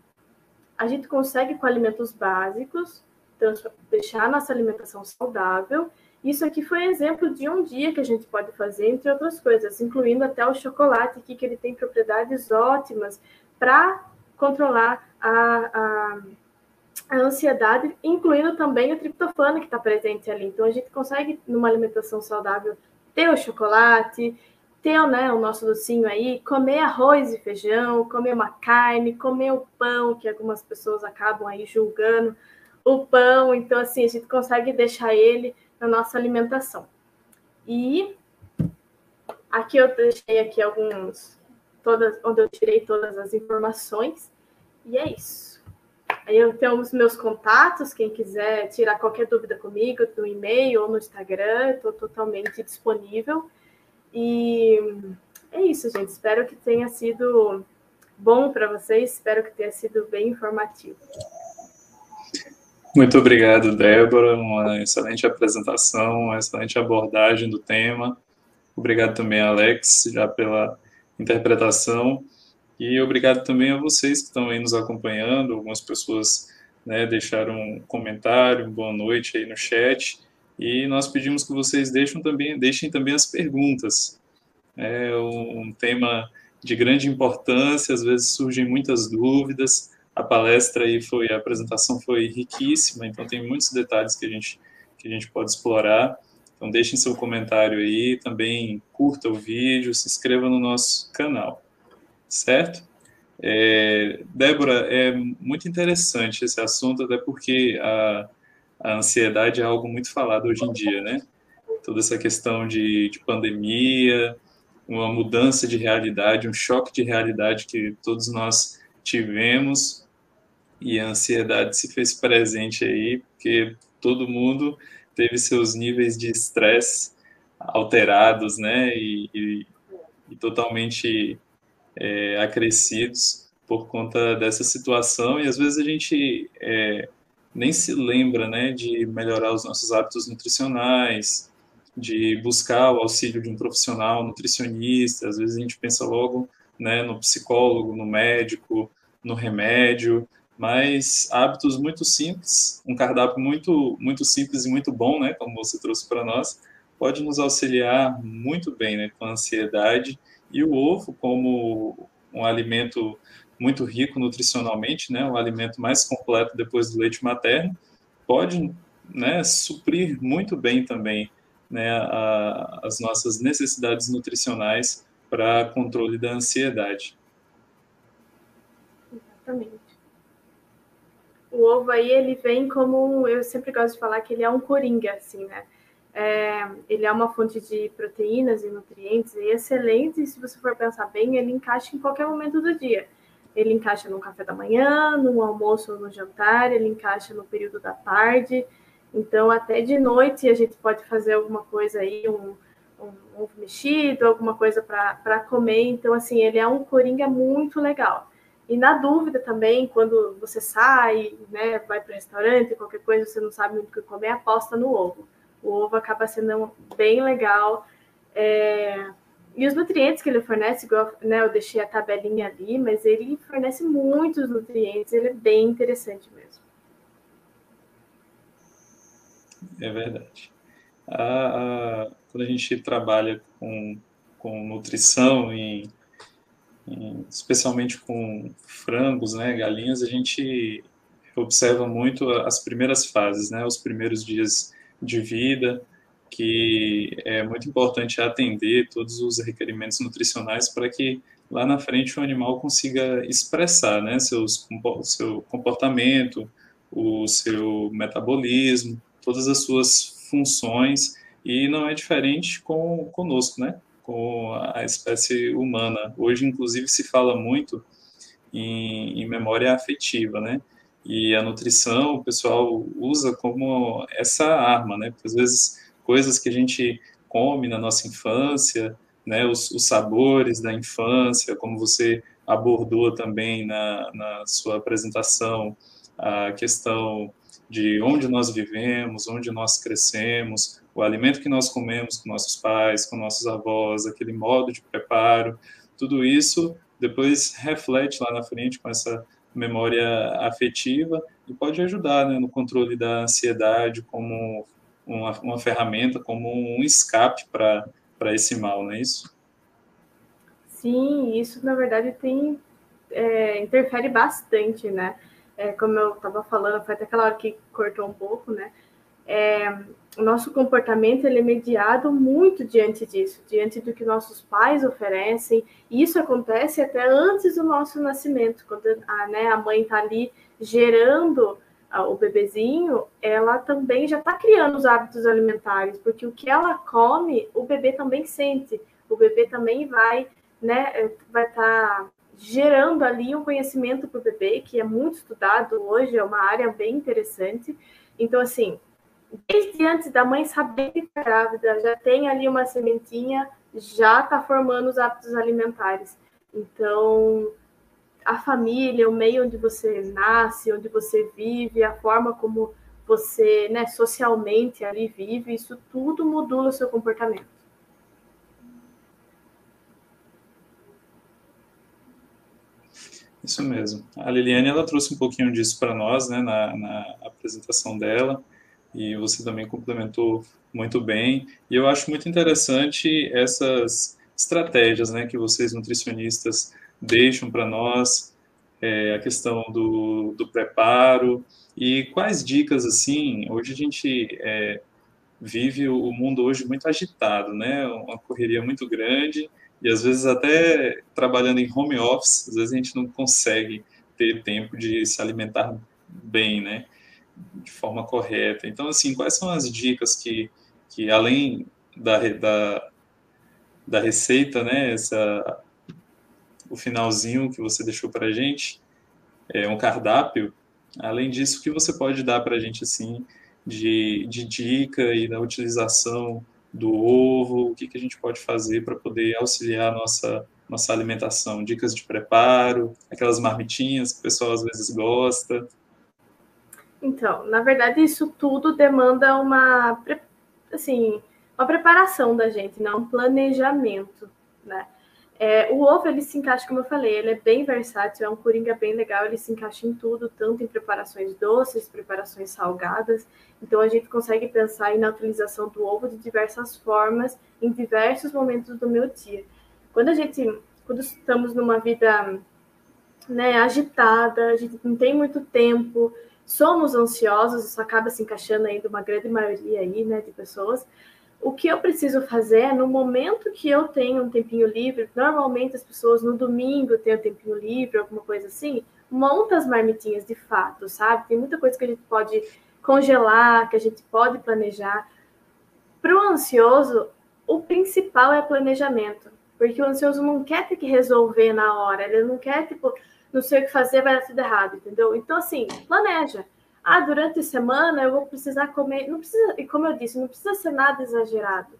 A gente consegue, com alimentos básicos, deixar a nossa alimentação saudável isso aqui foi exemplo de um dia que a gente pode fazer, entre outras coisas, incluindo até o chocolate aqui, que ele tem propriedades ótimas para controlar a, a, a, ansiedade, incluindo também o triptofano que está presente ali. Então, a gente consegue, numa alimentação saudável, ter o chocolate, ter né, o nosso docinho aí, comer arroz e feijão, comer uma carne, comer o pão, que algumas pessoas acabam aí julgando o pão. Então, assim, a gente consegue deixar ele na nossa alimentação. E aqui eu deixei aqui alguns, todas, onde eu tirei todas as informações. E é isso. Aí eu tenho os meus contatos, quem quiser tirar qualquer dúvida comigo, no e-mail ou no Instagram, estou totalmente disponível. E é isso, gente. Espero que tenha sido bom para vocês, espero que tenha sido bem informativo. Muito obrigado, Débora. Uma excelente apresentação, uma excelente abordagem do tema. Obrigado também, Alex, já pela interpretação. E obrigado também a vocês que estão aí nos acompanhando. Algumas pessoas né, deixaram um comentário, boa noite aí no chat. E nós pedimos que vocês deixem também, deixem também as perguntas. É um tema de grande importância, às vezes surgem muitas dúvidas. A palestra aí foi, a apresentação foi riquíssima, então tem muitos detalhes que a gente, que a gente pode explorar. Então deixem seu comentário aí, também curta o vídeo, se inscreva no nosso canal certo? É, Débora, é muito interessante esse assunto, até porque a, a, ansiedade é algo muito falado hoje em dia, né? Toda essa questão de, de pandemia, uma mudança de realidade, um choque de realidade que todos nós tivemos, e a ansiedade se fez presente aí, porque todo mundo teve seus níveis de estresse alterados, né? E, e, e totalmente é, acrescidos por conta dessa situação e às vezes a gente é, nem se lembra né, de melhorar os nossos hábitos nutricionais, de buscar o auxílio de um profissional nutricionista, às vezes a gente pensa logo né, no psicólogo, no médico, no remédio, mas hábitos muito simples, um cardápio muito muito simples e muito bom, né, como você trouxe para nós, pode nos auxiliar muito bem né, com a ansiedade e o ovo, como um alimento muito rico nutricionalmente, né, o alimento mais completo depois do leite materno, pode né, suprir muito bem também né, a, as nossas necessidades nutricionais para controle da ansiedade. Exatamente. O ovo aí, ele vem como, eu sempre gosto de falar que ele é um coringa, assim, né? É, ele é uma fonte de proteínas e nutrientes e excelente, e se você for pensar bem, ele encaixa em qualquer momento do dia. Ele encaixa no café da manhã, no almoço ou no jantar, ele encaixa no período da tarde. Então, até de noite a gente pode fazer alguma coisa aí, um, um ovo mexido, alguma coisa para comer. Então, assim, ele é um coringa muito legal. E na dúvida também, quando você sai, né, vai para o restaurante, qualquer coisa, você não sabe muito o que comer, aposta no ovo o ovo acaba sendo bem legal. É... E os nutrientes que ele fornece, igual, né, eu deixei a tabelinha ali, mas ele fornece muitos nutrientes, ele é bem interessante mesmo. É verdade. A, a, quando a gente trabalha com, com nutrição, e, especialmente com frangos, né, galinhas, a gente observa muito as primeiras fases, né, os primeiros dias de vida, que é muito importante atender todos os requerimentos nutricionais para que lá na frente o animal consiga expressar né, seus, seu comportamento, o seu metabolismo, todas as suas funções, e não é diferente com conosco, né, com a espécie humana. Hoje, inclusive, se fala muito em, em memória afetiva, né, e a nutrição, o pessoal usa como essa arma, né? Porque às vezes coisas que a gente come na nossa infância, né? Os, os sabores da infância, como você abordou também na, na sua apresentação, a questão de onde nós vivemos, onde nós crescemos, o alimento que nós comemos com nossos pais, com nossos avós, aquele modo de preparo, tudo isso depois reflete lá na frente com essa memória afetiva e pode ajudar né, no controle da ansiedade como uma, uma ferramenta, como um escape para esse mal, não é isso? Sim, isso na verdade tem é, interfere bastante, né? É, como eu estava falando, foi até aquela hora que cortou um pouco, né? É, o nosso comportamento ele é mediado muito diante disso, diante do que nossos pais oferecem. E isso acontece até antes do nosso nascimento, quando a, né, a mãe está ali gerando o bebezinho, ela também já está criando os hábitos alimentares, porque o que ela come, o bebê também sente. O bebê também vai, né, é, vai estar tá gerando ali um conhecimento para o bebê, que é muito estudado hoje, é uma área bem interessante. Então, assim, desde antes da mãe saber que está grávida, já tem ali uma sementinha, já está formando os hábitos alimentares. Então, a família, o meio onde você nasce, onde você vive, a forma como você, né, socialmente ali vive, isso tudo modula o seu comportamento. Isso mesmo. A Liliane ela trouxe um pouquinho disso para nós, né, na, na, apresentação dela, e você também complementou muito bem. E eu acho muito interessante essas estratégias, né, que vocês nutricionistas deixam para nós, é, a questão do, do preparo e quais dicas assim. Hoje a gente é, vive o mundo hoje muito agitado, né, uma correria muito grande e às vezes até trabalhando em home office, às vezes a gente não consegue ter tempo de se alimentar bem, né? De forma correta. Então, assim, quais são as dicas que, que além da, da, da receita, né? Essa, o finalzinho que você deixou para a gente, é um cardápio. Além disso, o que você pode dar para a gente, assim, de, de dica e da utilização do ovo, o que, que a gente pode fazer para poder auxiliar a nossa, nossa alimentação, dicas de preparo, aquelas marmitinhas que o pessoal às vezes gosta. Então, na verdade, isso tudo demanda uma, assim, uma preparação da gente, não um planejamento, né? É, o ovo, ele se encaixa, como eu falei, ele é bem versátil, é um coringa bem legal, ele se encaixa em tudo, tanto em preparações doces, preparações salgadas. Então, a gente consegue pensar na utilização do ovo de diversas formas, em diversos momentos do meu dia. Quando a gente, quando estamos numa vida né, agitada, a gente não tem muito tempo, somos ansiosos, isso acaba se encaixando ainda uma grande maioria aí, né, de pessoas, o que eu preciso fazer é, no momento que eu tenho um tempinho livre, normalmente as pessoas no domingo têm um tempinho livre, alguma coisa assim, monta as marmitinhas de fato, sabe? Tem muita coisa que a gente pode congelar, que a gente pode planejar. Para o ansioso, o principal é planejamento, porque o ansioso não quer ter que resolver na hora, ele não quer, tipo, não sei o que fazer, vai dar tudo errado, entendeu? Então, assim, planeja ah, durante a semana eu vou precisar comer. Não precisa, e como eu disse, não precisa ser nada exagerado.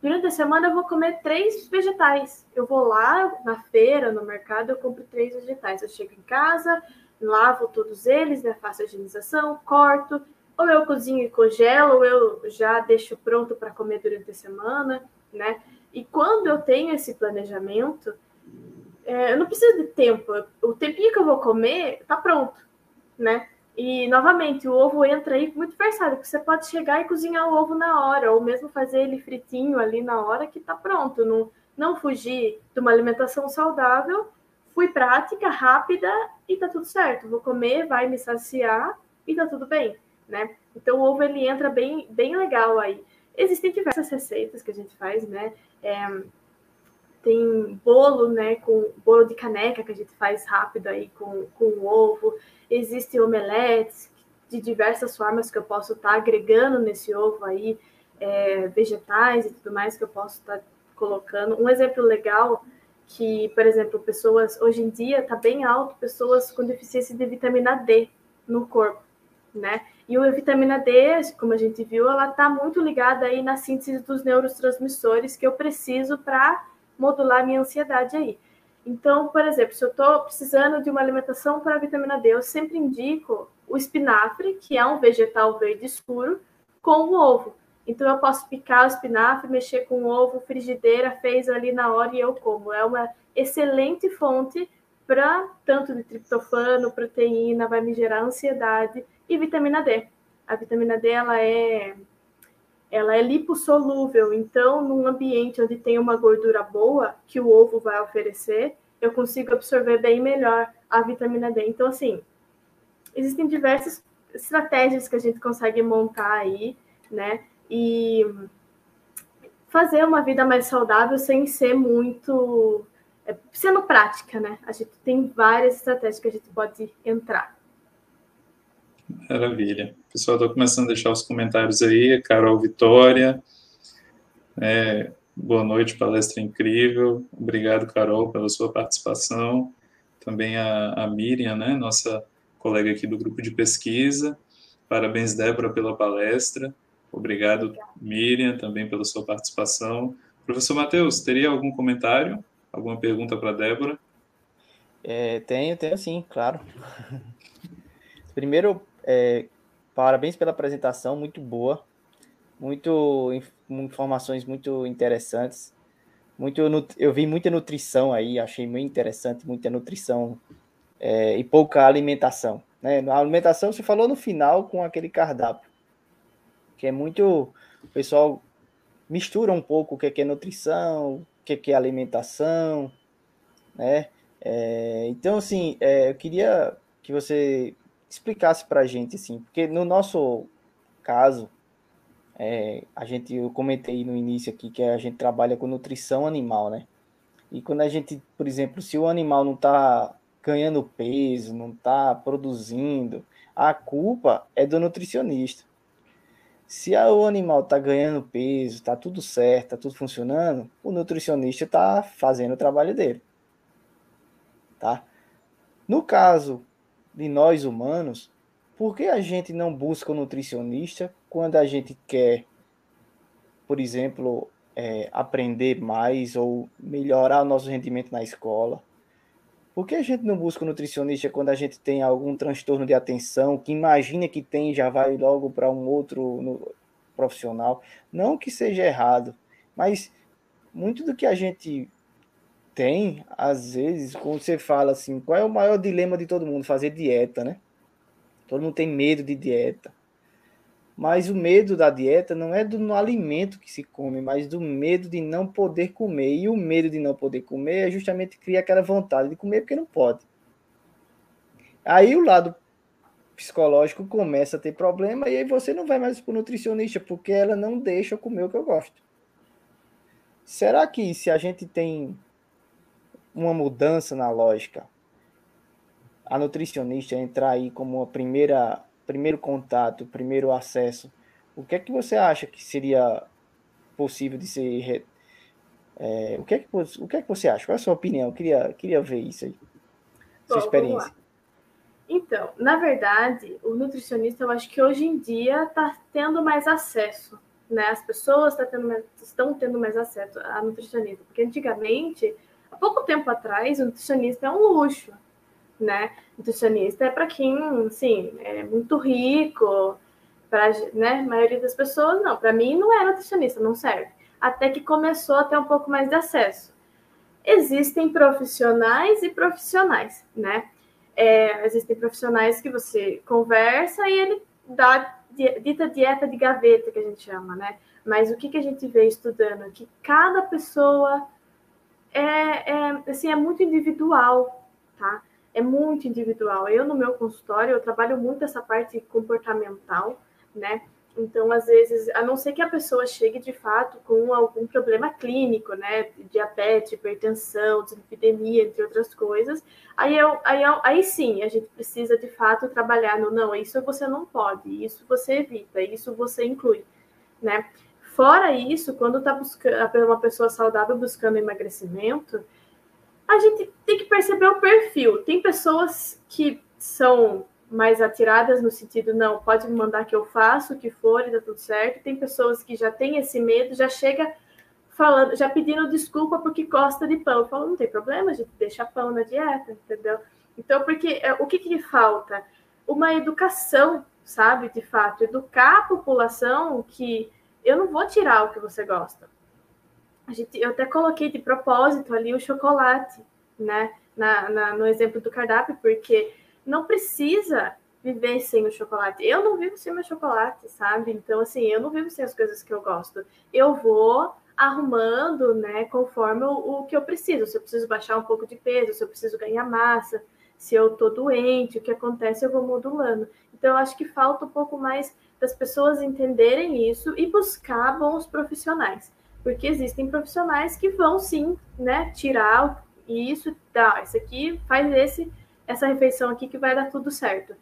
Durante a semana eu vou comer três vegetais. Eu vou lá na feira, no mercado, eu compro três vegetais. Eu chego em casa, lavo todos eles, né, faço a higienização, corto, ou eu cozinho e congelo, ou eu já deixo pronto para comer durante a semana, né? E quando eu tenho esse planejamento, é, eu não preciso de tempo. O tempinho que eu vou comer tá pronto, né? E, novamente, o ovo entra aí muito versátil, porque você pode chegar e cozinhar o ovo na hora, ou mesmo fazer ele fritinho ali na hora que está pronto. Não, não fugir de uma alimentação saudável, fui prática, rápida e tá tudo certo. Vou comer, vai me saciar e tá tudo bem, né? Então, o ovo, ele entra bem, bem legal aí. Existem diversas receitas que a gente faz, né? É, tem bolo, né, com bolo de caneca que a gente faz rápido aí com, com ovo. Existem omeletes de diversas formas que eu posso estar tá agregando nesse ovo aí, é, vegetais e tudo mais que eu posso estar tá colocando. Um exemplo legal que, por exemplo, pessoas hoje em dia está bem alto pessoas com deficiência de vitamina D no corpo, né? E a vitamina D, como a gente viu, ela está muito ligada aí na síntese dos neurotransmissores que eu preciso para modular minha ansiedade aí. Então, por exemplo, se eu estou precisando de uma alimentação para vitamina D, eu sempre indico o espinafre, que é um vegetal verde escuro, com o ovo. Então, eu posso picar o espinafre, mexer com o ovo, frigideira, fez ali na hora e eu como. É uma excelente fonte para tanto de triptofano, proteína, vai me gerar ansiedade e vitamina D. A vitamina D ela é ela é lipossolúvel, então num ambiente onde tem uma gordura boa que o ovo vai oferecer, eu consigo absorver bem melhor a vitamina D. Então assim, existem diversas estratégias que a gente consegue montar aí né? E fazer uma vida mais saudável sem ser muito é, sendo prática, né? A gente tem várias estratégias que a gente pode entrar. Maravilha. Pessoal está começando a deixar os comentários aí. Carol Vitória. É, boa noite, palestra incrível. Obrigado, Carol, pela sua participação. Também a, a Miriam, né, nossa colega aqui do grupo de pesquisa. Parabéns, Débora, pela palestra. Obrigado, Miriam, também pela sua participação. Professor Matheus, teria algum comentário? Alguma pergunta para Débora? É, tenho, tenho sim, claro. Primeiro, é, parabéns pela apresentação, muito boa. Muito informações muito interessantes. Muito, eu vi muita nutrição aí, achei muito interessante, muita nutrição é, e pouca alimentação. Né? A alimentação se falou no final com aquele cardápio, que é muito. O pessoal mistura um pouco o que é nutrição, o que é alimentação, né? É, então, assim, é, eu queria que você explicasse para a gente, assim, porque no nosso caso, é, a gente, eu comentei no início aqui que a gente trabalha com nutrição animal, né? E quando a gente, por exemplo, se o animal não está ganhando peso, não está produzindo, a culpa é do nutricionista. Se o animal está ganhando peso, está tudo certo, está tudo funcionando, o nutricionista está fazendo o trabalho dele. Tá? No caso de nós humanos, por que a gente não busca um nutricionista quando a gente quer, por exemplo, é, aprender mais ou melhorar o nosso rendimento na escola? Por que a gente não busca um nutricionista quando a gente tem algum transtorno de atenção, que imagina que tem e já vai logo para um outro profissional? Não que seja errado, mas muito do que a gente tem, às vezes, quando você fala assim, qual é o maior dilema de todo mundo? Fazer dieta, né? Todo mundo tem medo de dieta. Mas o medo da dieta não é do alimento que se come, mas do medo de não poder comer. E o medo de não poder comer é justamente criar aquela vontade de comer porque não pode. Aí o lado psicológico começa a ter problema e aí você não vai mais para o nutricionista porque ela não deixa eu comer o que eu gosto. Será que se a gente tem uma mudança na lógica, a nutricionista entrar aí como uma primeira primeiro contato, primeiro acesso, o que é que você acha que seria possível de ser é, o, que é que, o que é que você acha? Qual é a sua opinião? Eu queria, queria ver isso aí. Sua Bom, experiência. Então, na verdade, o nutricionista, eu acho que hoje em dia está tendo mais acesso, né? As pessoas tá tendo mais, estão tendo mais acesso a nutricionista, porque antigamente Há pouco tempo atrás, o nutricionista é um luxo, né? Nutricionista é para quem, sim, é muito rico, para né, a maioria das pessoas, não. Para mim, não é nutricionista, não serve. Até que começou a ter um pouco mais de acesso. Existem profissionais e profissionais, né? É, existem profissionais que você conversa e ele dá dita dieta de gaveta, que a gente chama, né? Mas o que, que a gente vê estudando? Que cada pessoa é, é, assim, é muito individual, tá? É muito individual. Eu, no meu consultório, eu trabalho muito essa parte comportamental, né? Então, às vezes, a não ser que a pessoa chegue de fato com algum problema clínico, né? Diabetes, hipertensão, dislipidemia, entre outras coisas, aí, eu, aí, eu, aí sim a gente precisa de fato trabalhar no não, isso você não pode, isso você evita, isso você inclui, né? Fora isso, quando está buscando uma pessoa saudável buscando emagrecimento, a gente tem que perceber o perfil. Tem pessoas que são mais atiradas no sentido, não, pode me mandar que eu faço o que for e dá tudo certo. Tem pessoas que já têm esse medo, já chega falando, já pedindo desculpa porque gosta de pão. Falo, não tem problema, a gente deixa pão na dieta, entendeu? Então, porque é, o que, que falta? Uma educação, sabe, de fato, educar a população que eu não vou tirar o que você gosta. A gente, eu até coloquei de propósito ali o chocolate, né? Na, na, no exemplo do cardápio, porque não precisa viver sem o chocolate. Eu não vivo sem meu chocolate, sabe? Então, assim, eu não vivo sem as coisas que eu gosto. Eu vou arrumando, né, conforme o, o que eu preciso. Se eu preciso baixar um pouco de peso, se eu preciso ganhar massa, Se eu estou doente, o que acontece, eu vou modulando. Então, eu acho que falta um pouco mais das pessoas entenderem isso e buscar bons profissionais. Porque existem profissionais que vão sim, né, tirar isso, tá, esse aqui faz esse, essa refeição aqui que vai dar tudo certo.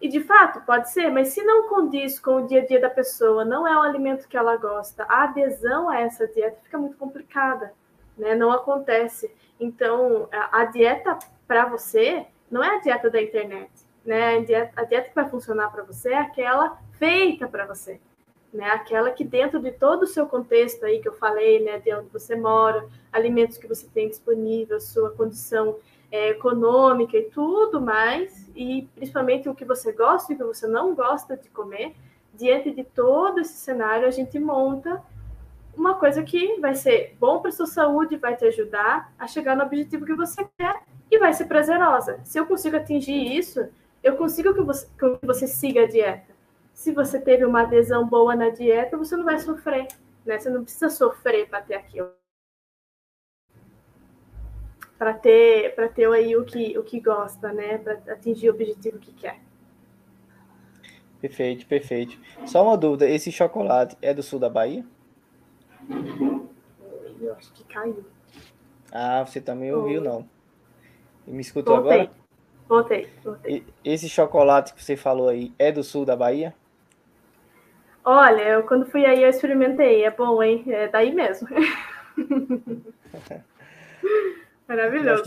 E de fato, pode ser, mas se não condiz com o dia a dia da pessoa, não é o alimento que ela gosta, a adesão a essa dieta fica muito complicada, né? Não acontece. Então, a dieta para você não é a dieta da internet, né? A dieta, que vai funcionar para você é aquela feita para você, né? Aquela que dentro de todo o seu contexto aí que eu falei, né, de onde você mora, alimentos que você tem disponível, sua condição é, econômica e tudo mais, e principalmente o que você gosta e o que você não gosta de comer, diante de todo esse cenário, a gente monta uma coisa que vai ser bom para sua saúde, vai te ajudar a chegar no objetivo que você quer e vai ser prazerosa. Se eu consigo atingir isso, eu consigo que você, que você siga a dieta. Se você teve uma adesão boa na dieta, você não vai sofrer, né? Você não precisa sofrer para ter aquilo para ter para ter aí o que o que gosta, né, para atingir o objetivo que quer. Perfeito, perfeito. Só uma dúvida, esse chocolate é do sul da Bahia? Eu acho que caiu. Ah, você também ouviu, não? Me escutou voltei. agora? Voltei, voltei. Esse chocolate que você falou aí é do sul da Bahia? Olha, eu, quando fui aí eu experimentei, é bom, hein? É daí mesmo. Maravilhoso.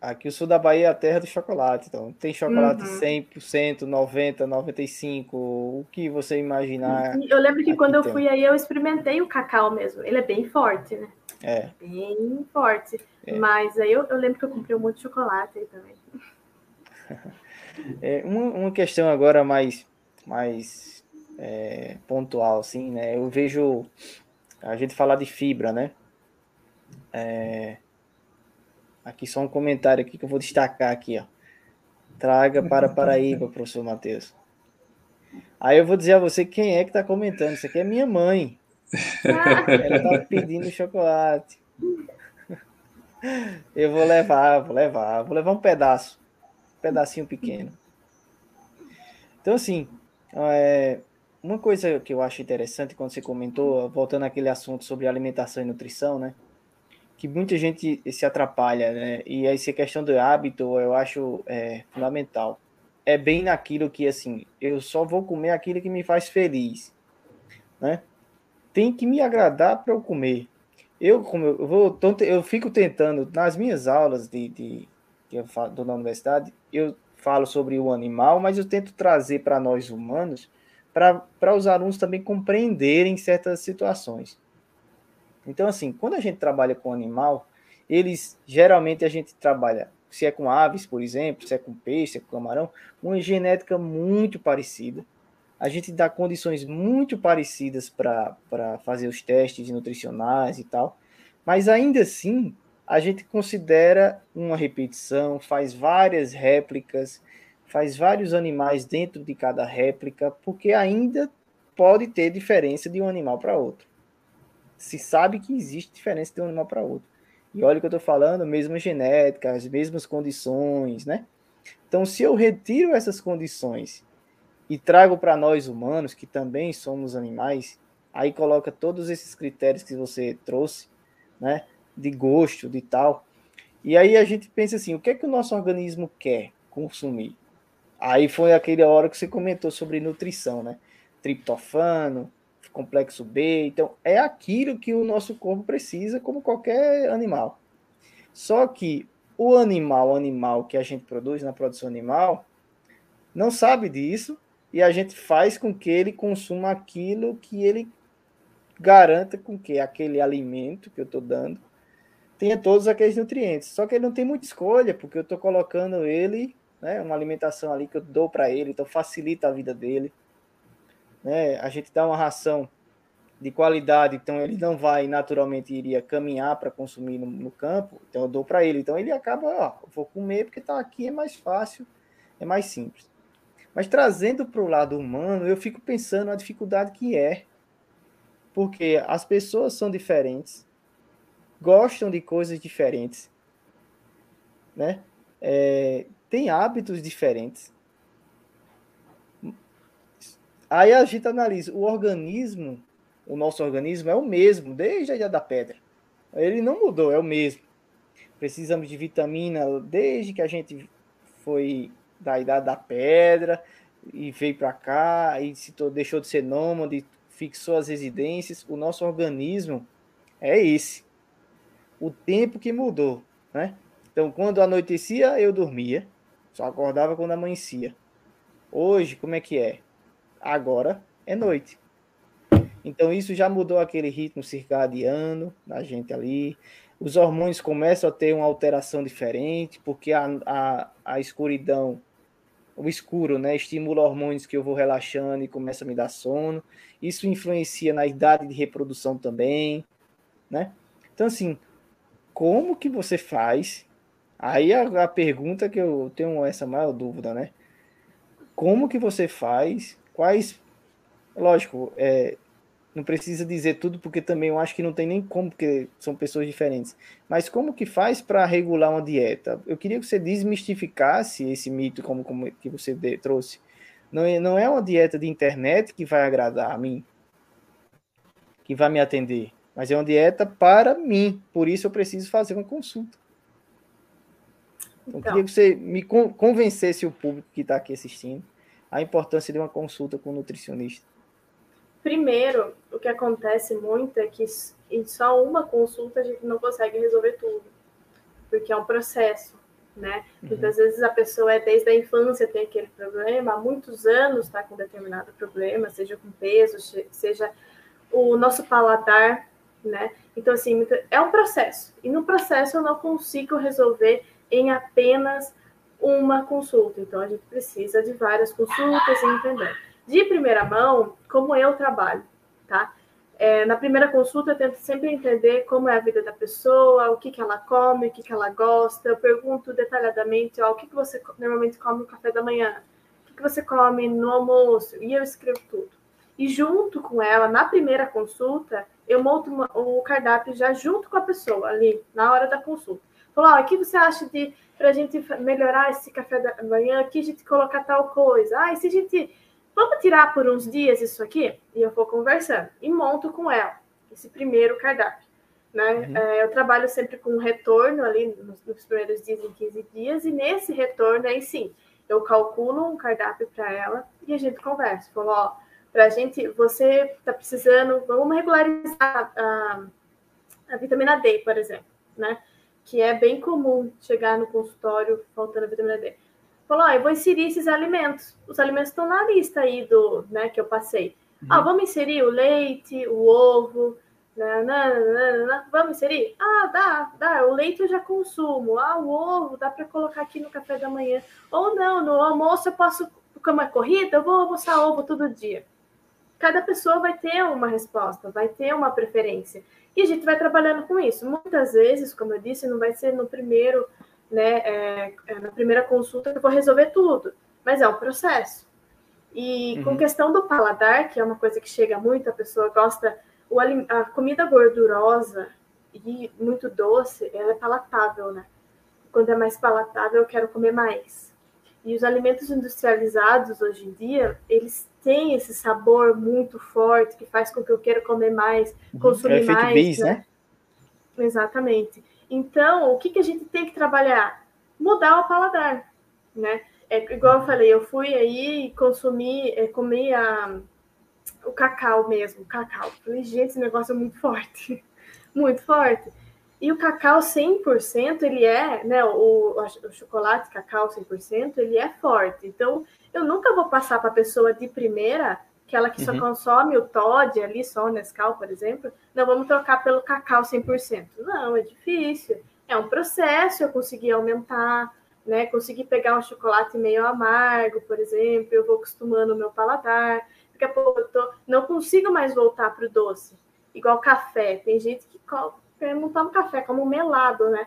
Aqui o sul da Bahia é a terra do chocolate. Então, tem chocolate uhum. 100%, 90%, 95%, o que você imaginar. Eu lembro que quando eu fui aí, eu experimentei o cacau mesmo. Ele é bem forte, né? É. Bem forte. É. Mas aí eu, eu, lembro que eu comprei um monte de chocolate aí também. É, uma, uma questão agora mais, mais é, pontual, assim, né? Eu vejo a gente falar de fibra, né? É, Aqui só um comentário aqui que eu vou destacar aqui, ó. Traga para Paraíba, professor Matheus. Aí eu vou dizer a você quem é que está comentando. Isso aqui é minha mãe. Ela está pedindo chocolate. Eu vou levar, vou levar, vou levar um pedaço, pedacinho pequeno. Então, assim, é, uma coisa que eu acho interessante quando você comentou, voltando àquele assunto sobre alimentação e nutrição, né? que muita gente se atrapalha, né? E essa questão do hábito eu acho é, fundamental. É bem naquilo que, assim, eu só vou comer aquilo que me faz feliz, né? Tem que me agradar para eu comer. Eu, como eu, vou, eu fico tentando, nas minhas aulas de, de que eu falo, na universidade, eu falo sobre o animal, mas eu tento trazer para nós humanos, para os alunos também compreenderem certas situações. Então, assim, quando a gente trabalha com animal, eles geralmente a gente trabalha, se é com aves, por exemplo, se é com peixe, se é com camarão, uma genética muito parecida. A gente dá condições muito parecidas para fazer os testes nutricionais e tal, mas ainda assim a gente considera uma repetição, faz várias réplicas, faz vários animais dentro de cada réplica, porque ainda pode ter diferença de um animal para outro se sabe que existe diferença de um animal para outro. E olha o que eu estou falando, mesma genética, as mesmas condições, né? Então, se eu retiro essas condições e trago para nós humanos, que também somos animais, aí coloca todos esses critérios que você trouxe, né? De gosto, de tal. E aí a gente pensa assim, o que é que o nosso organismo quer consumir? Aí foi aquela hora que você comentou sobre nutrição, né? Triptofano, complexo B. Então, é aquilo que o nosso corpo precisa, como qualquer animal. Só que o animal, animal que a gente produz na produção animal, não sabe disso e a gente faz com que ele consuma aquilo que ele garanta com que aquele alimento que eu estou dando tenha todos aqueles nutrientes. Só que ele não tem muita escolha, porque eu estou colocando ele, né, uma alimentação ali que eu dou para ele, então facilita a vida dele né? A gente dá uma ração de qualidade, então ele não vai naturalmente iria caminhar para consumir no, no, campo, então eu dou para ele. Então ele acaba, ó, vou comer porque está aqui, é mais fácil, é mais simples. Mas trazendo para o lado humano, eu fico pensando a dificuldade que é, porque as pessoas são diferentes, gostam de coisas diferentes, né? É, tem hábitos diferentes. Aí a gente analisa, o organismo, o nosso organismo é o mesmo, desde a Ilha da Pedra. Ele não mudou, é o mesmo. Precisamos de vitamina desde que a gente foi da Idade da Pedra e veio para cá, e se deixou de ser nômade, fixou as residências. O nosso organismo é esse. O tempo que mudou, né? Então, quando anoitecia, eu dormia. Só acordava quando amanhecia. Hoje, como é que é? agora é noite. Então isso já mudou aquele ritmo circadiano da gente ali. Os hormônios começam a ter uma alteração diferente, porque a, a, a escuridão, o escuro, né, estimula hormônios que eu vou relaxando e começa a me dar sono. Isso influencia na idade de reprodução também, né? Então assim, como que você faz? Aí a, a pergunta que eu tenho essa maior dúvida, né? Como que você faz quais. Lógico, é, não precisa dizer tudo, porque também eu acho que não tem nem como, porque são pessoas diferentes. Mas como que faz para regular uma dieta? Eu queria que você desmistificasse esse mito como, como que você de, trouxe. Não é, não é uma dieta de internet que vai agradar a mim, que vai me atender, mas é uma dieta para mim. Por isso eu preciso fazer uma consulta. Então, então. eu queria que você me convencesse o público que está aqui assistindo a importância de uma consulta com um nutricionista? Primeiro, o que acontece muito é que em só uma consulta a gente não consegue resolver tudo, porque é um processo, né? Uhum. Muitas vezes a pessoa é desde a infância tem aquele problema, há muitos anos está com determinado problema, seja com peso, seja o nosso paladar, né? Então, assim, é um processo. E no processo eu não consigo resolver em apenas uma consulta. Então, a gente precisa de várias consultas e entender. De primeira mão, como eu trabalho, tá? É, na primeira consulta, eu tento sempre entender como é a vida da pessoa, o que, que ela come, o que, que ela gosta. Eu pergunto detalhadamente, ó, o que, que você normalmente come no café da manhã, o que, que você come no almoço, e eu escrevo tudo. E junto com ela, na primeira consulta, eu monto o cardápio já junto com a pessoa ali, na hora da consulta. Falou, ó, o que você acha de para a gente melhorar esse café da manhã, aqui a gente colocar tal coisa. Ah, e se a gente. Vamos tirar por uns dias isso aqui? E eu vou conversando. E monto com ela esse primeiro cardápio. Né? Uhum. É, eu trabalho sempre com retorno ali nos, nos, primeiros dias, em 15 dias, e nesse retorno aí sim, eu calculo um cardápio para ela e a gente conversa. Falo, ó, para a gente, você está precisando, vamos regularizar a, a vitamina D, por exemplo, né? que é bem comum chegar no consultório faltando a vitamina D. Falou, ah, eu vou inserir esses alimentos. Os alimentos estão na lista aí do, né, que eu passei. Uhum. Ah, vamos inserir o leite, o ovo, nananana, vamos inserir? Ah, dá, dá. O leite eu já consumo. Ah, o ovo dá para colocar aqui no café da manhã. Ou não, no almoço eu posso, como é corrida, eu vou almoçar ovo todo dia. Cada pessoa vai ter uma resposta, vai ter uma preferência. E a gente vai trabalhando com isso. Muitas vezes, como eu disse, não vai ser no primeiro, né, é, é na primeira consulta que eu vou resolver tudo, mas é um processo. E uhum. com questão do paladar, que é uma coisa que chega muito, a pessoa gosta, o, a comida gordurosa e muito doce, ela é palatável, né? Quando é mais palatável, eu quero comer mais. E os alimentos industrializados hoje em dia, eles tem esse sabor muito forte que faz com que eu queira comer mais, uhum. consumir é mais. Base, né? né? Exatamente. Então, o que, que a gente tem que trabalhar? Mudar o paladar, né? É, igual eu falei, eu fui aí e consumi, é, comi a, o cacau mesmo, o cacau. Falei, gente, esse negócio é muito forte, muito forte. E o cacau 100%, ele é, né, o, o chocolate cacau 100%, ele é forte. Então, eu nunca vou passar para a pessoa de primeira, aquela que só uhum. consome o Todd ali, só o Nescau, por exemplo, não vamos trocar pelo cacau 100%. Não, é difícil. É um processo, eu consegui aumentar, né? Consegui pegar um chocolate meio amargo, por exemplo, eu vou acostumando o meu paladar. Daqui a pouco eu tô, não consigo mais voltar para o doce. Igual café. Tem gente que não toma café como melado, né?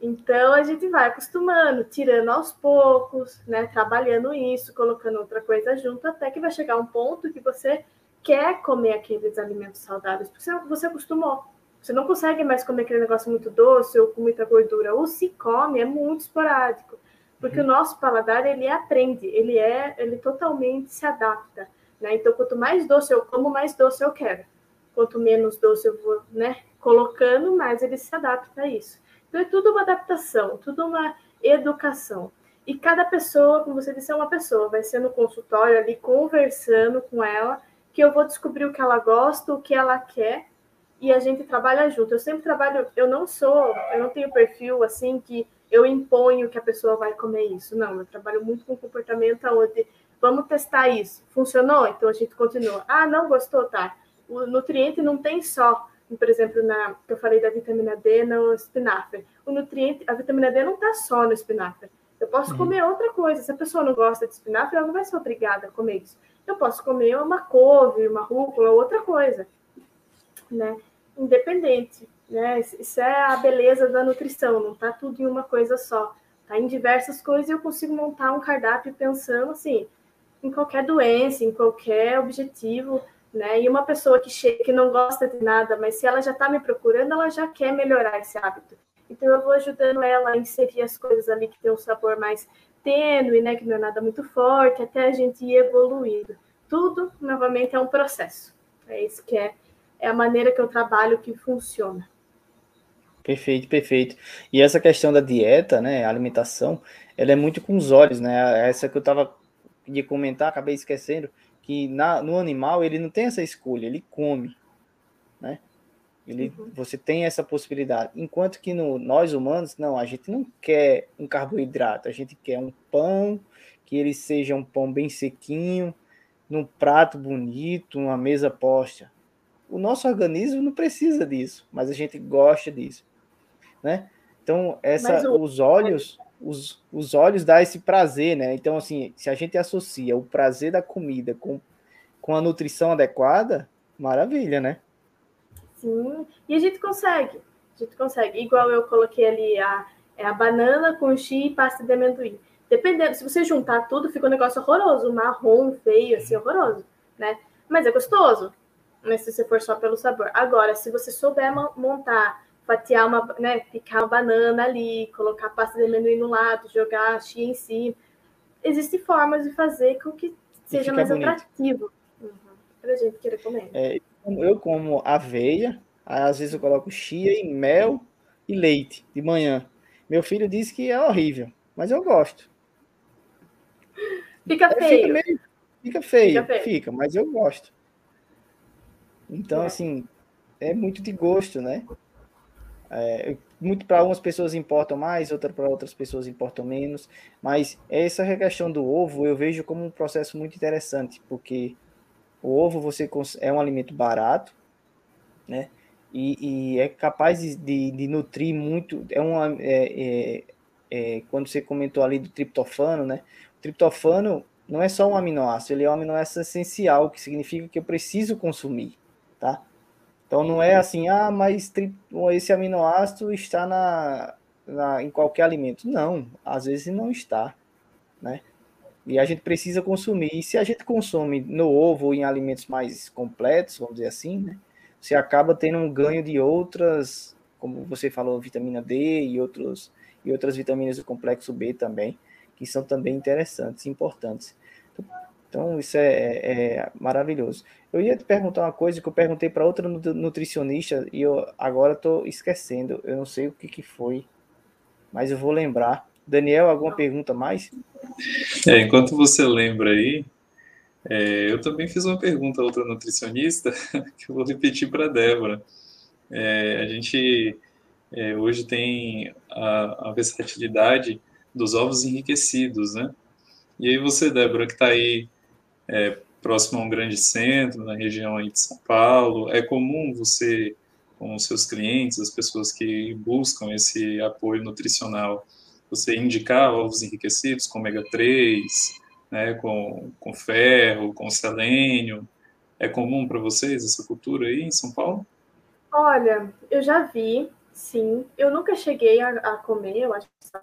Então a gente vai acostumando, tirando aos poucos, né? Trabalhando isso, colocando outra coisa junto, até que vai chegar um ponto que você quer comer aqueles alimentos saudáveis, porque você acostumou. Você não consegue mais comer aquele negócio muito doce ou com muita gordura. Ou se come, é muito esporádico. Porque uhum. o nosso paladar, ele aprende, ele é, ele totalmente se adapta, né? Então, quanto mais doce eu como, mais doce eu quero. Quanto menos doce eu vou, né, colocando, mais ele se adapta a isso. Então, é tudo uma adaptação, tudo uma educação. E cada pessoa, como você disse, é uma pessoa. Vai ser no consultório ali, conversando com ela, que eu vou descobrir o que ela gosta, o que ela quer, e a gente trabalha junto. Eu sempre trabalho, eu não sou, eu não tenho perfil assim que eu imponho que a pessoa vai comer isso. Não, eu trabalho muito com comportamento onde vamos testar isso. Funcionou? Então a gente continua. Ah, não gostou? Tá. O nutriente não tem só, por exemplo, na que eu falei da vitamina D no espinafre. O nutriente, a vitamina D não está só no espinafre. Eu posso uhum. comer outra coisa. Se a pessoa não gosta de espinafre, ela não vai ser obrigada a comer isso. Eu posso comer uma couve, uma rúcula, outra coisa, né? Independente, né? Isso é a beleza da nutrição, não tá tudo em uma coisa só. Tá em diversas coisas e eu consigo montar um cardápio pensando assim, em qualquer doença, em qualquer objetivo, né? E uma pessoa que chega, que não gosta de nada, mas se ela já está me procurando, ela já quer melhorar esse hábito. Então eu vou ajudando ela a inserir as coisas ali que tem um sabor mais tênue, né, que não é nada muito forte, até a gente ir evoluindo. Tudo, novamente, é um processo. É isso que é, é a maneira que eu trabalho que funciona. Perfeito, perfeito. E essa questão da dieta, né, alimentação, ela é muito com os olhos, né? Essa que eu tava de comentar, acabei esquecendo, que na, no animal ele não tem essa escolha, ele come, né? Ele, uhum. Você tem essa possibilidade. Enquanto que no, nós humanos, não, a gente não quer um carboidrato, a gente quer um pão, que ele seja um pão bem sequinho, num prato bonito, uma mesa posta. O nosso organismo não precisa disso, mas a gente gosta disso, né? Então, essa, o... os olhos, os, os olhos dá esse prazer, né? Então, assim, se a gente associa o prazer da comida com, com a nutrição adequada, maravilha, né? Sim, e a gente consegue. A gente consegue. Igual eu coloquei ali a, é a banana com chi e pasta de amendoim. Dependendo, se você juntar tudo, fica um negócio horroroso, marrom, feio, assim, horroroso, né? Mas é gostoso, né? Se você for só pelo sabor. Agora, se você souber montar, fatiar uma, né? Picar uma banana ali, colocar pasta de amendoim no lado, jogar chi em cima. Existem formas de fazer com que seja mais bonito. atrativo uhum, pra gente querer comer. É, eu como aveia, às vezes eu coloco chia e mel e leite de manhã. Meu filho disse que é horrível, mas eu gosto. Fica feio. Fica, meio, fica, feio, fica feio, fica, mas eu gosto. Então, é. assim, é muito de gosto, né? É, muito para algumas pessoas importam mais, outra para outras pessoas importam menos, mas essa questão do ovo eu vejo como um processo muito interessante, porque o ovo você é um alimento barato, né? E, e é capaz de, de, nutrir muito. É uma, é, é, é, quando você comentou ali do triptofano, né? O triptofano não é só um aminoácido, ele é um aminoácido essencial, que significa que eu preciso consumir, tá? Então não é assim, ah, mas esse aminoácido está na, na, em qualquer alimento. Não, às vezes não está, né? E a gente precisa consumir. E se a gente consome no ovo ou em alimentos mais completos, vamos dizer assim, né? Você acaba tendo um ganho de outras, como você falou, vitamina D e, outros, e outras vitaminas do complexo B também, que são também interessantes, importantes. Então, isso é, é, é maravilhoso. Eu ia te perguntar uma coisa que eu perguntei para outra nutricionista e eu agora estou esquecendo. Eu não sei o que, que foi, mas eu vou lembrar. Daniel, alguma pergunta mais? É, enquanto você lembra aí, é, eu também fiz uma pergunta a outra nutricionista que eu vou repetir para a Débora. É, a gente é, hoje tem a, a, versatilidade dos ovos enriquecidos, né? E aí você, Débora, que está aí é, próximo a um grande centro, na região aí de São Paulo, é comum você, com os seus clientes, as pessoas que buscam esse apoio nutricional, você indicar ovos enriquecidos com ômega 3, né, com, com ferro, com selênio. É comum para vocês essa cultura aí em São Paulo? Olha, eu já vi, sim. Eu nunca cheguei a, a comer, eu acho que,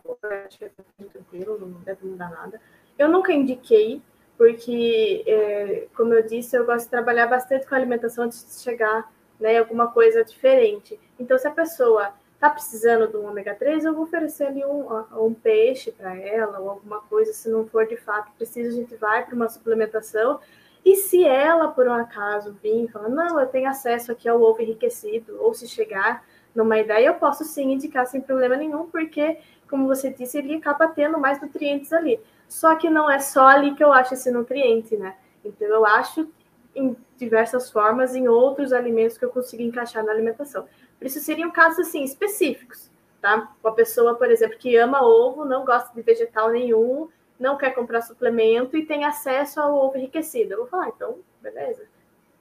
acho que é tranquilo, não deve mudar nada. Eu nunca indiquei, porque, é, como eu disse, eu gosto de trabalhar bastante com a alimentação antes de chegar né, alguma coisa diferente. Então, se a pessoa tá precisando de um ômega 3, eu vou oferecer ali um, um peixe para ela ou alguma coisa, se não for de fato precisa, a gente vai para uma suplementação. E se ela, por um acaso, vir e falar, não, eu tenho acesso aqui ao ovo enriquecido, ou se chegar numa ideia, eu posso sim indicar sem problema nenhum, porque, como você disse, ele acaba tendo mais nutrientes ali. Só que não é só ali que eu acho esse nutriente, né? Então, eu acho em diversas formas em outros alimentos que eu consigo encaixar na alimentação. Por isso seriam casos assim específicos, tá? Uma pessoa, por exemplo, que ama ovo, não gosta de vegetal nenhum, não quer comprar suplemento e tem acesso ao ovo enriquecido. Eu vou falar, então, beleza.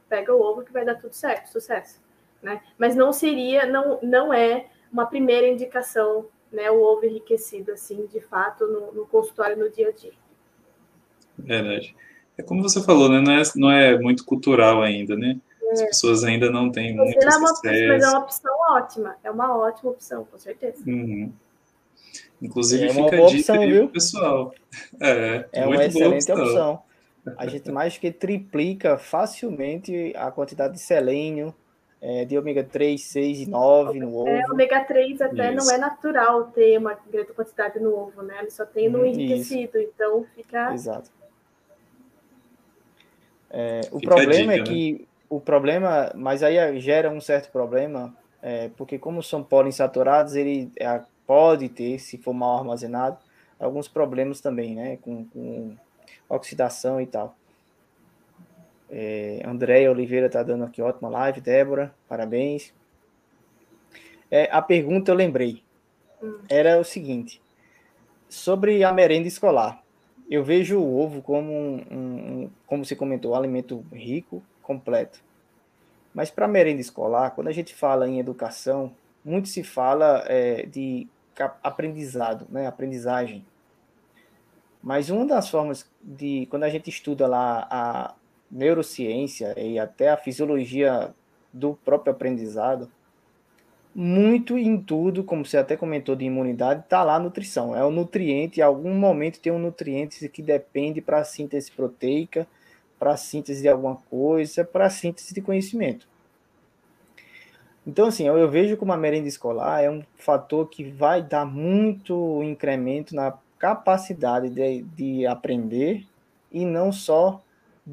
Pega o ovo que vai dar tudo certo, sucesso, né? Mas não seria, não, não é uma primeira indicação, né, o ovo enriquecido assim, de fato, no, no consultório no dia a dia. Verdade. É como você falou, né? Não é, não é muito cultural ainda, né? As pessoas ainda não têm muito é uma, Mas é uma opção ótima, é uma ótima opção, com certeza. Uhum. Inclusive, é fica a dica aí viu? pessoal. É, é uma excelente opção. opção. A gente mais que triplica facilmente a quantidade de selênio, é, de ômega 3, 6 e 9 no é, ovo. É, ômega 3 até isso. não é natural ter uma grande quantidade no ovo, né? Ele só tem no hum, enriquecido, isso. então fica. Exato. É, o fica problema dica, é que né? o problema, mas aí gera um certo problema, é, porque como são poliinsaturados, ele é, pode ter, se for mal armazenado, alguns problemas também, né, com, com oxidação e tal. É, André Oliveira está dando aqui ótima live, Débora, parabéns. É, a pergunta eu lembrei, hum. era o seguinte, sobre a merenda escolar. Eu vejo o ovo como um, um como você comentou, um alimento rico, completo. Mas para merenda escolar, quando a gente fala em educação, muito se fala é, de aprendizado, né, aprendizagem. Mas uma das formas de, quando a gente estuda lá a neurociência e até a fisiologia do próprio aprendizado, muito em tudo, como você até comentou de imunidade, está lá a nutrição. É o nutriente, em algum momento tem um nutriente que depende para a síntese proteica, para a síntese de alguma coisa, para a síntese de conhecimento. Então, assim, eu, eu vejo como a merenda escolar é um fator que vai dar muito incremento na capacidade de, de aprender e não só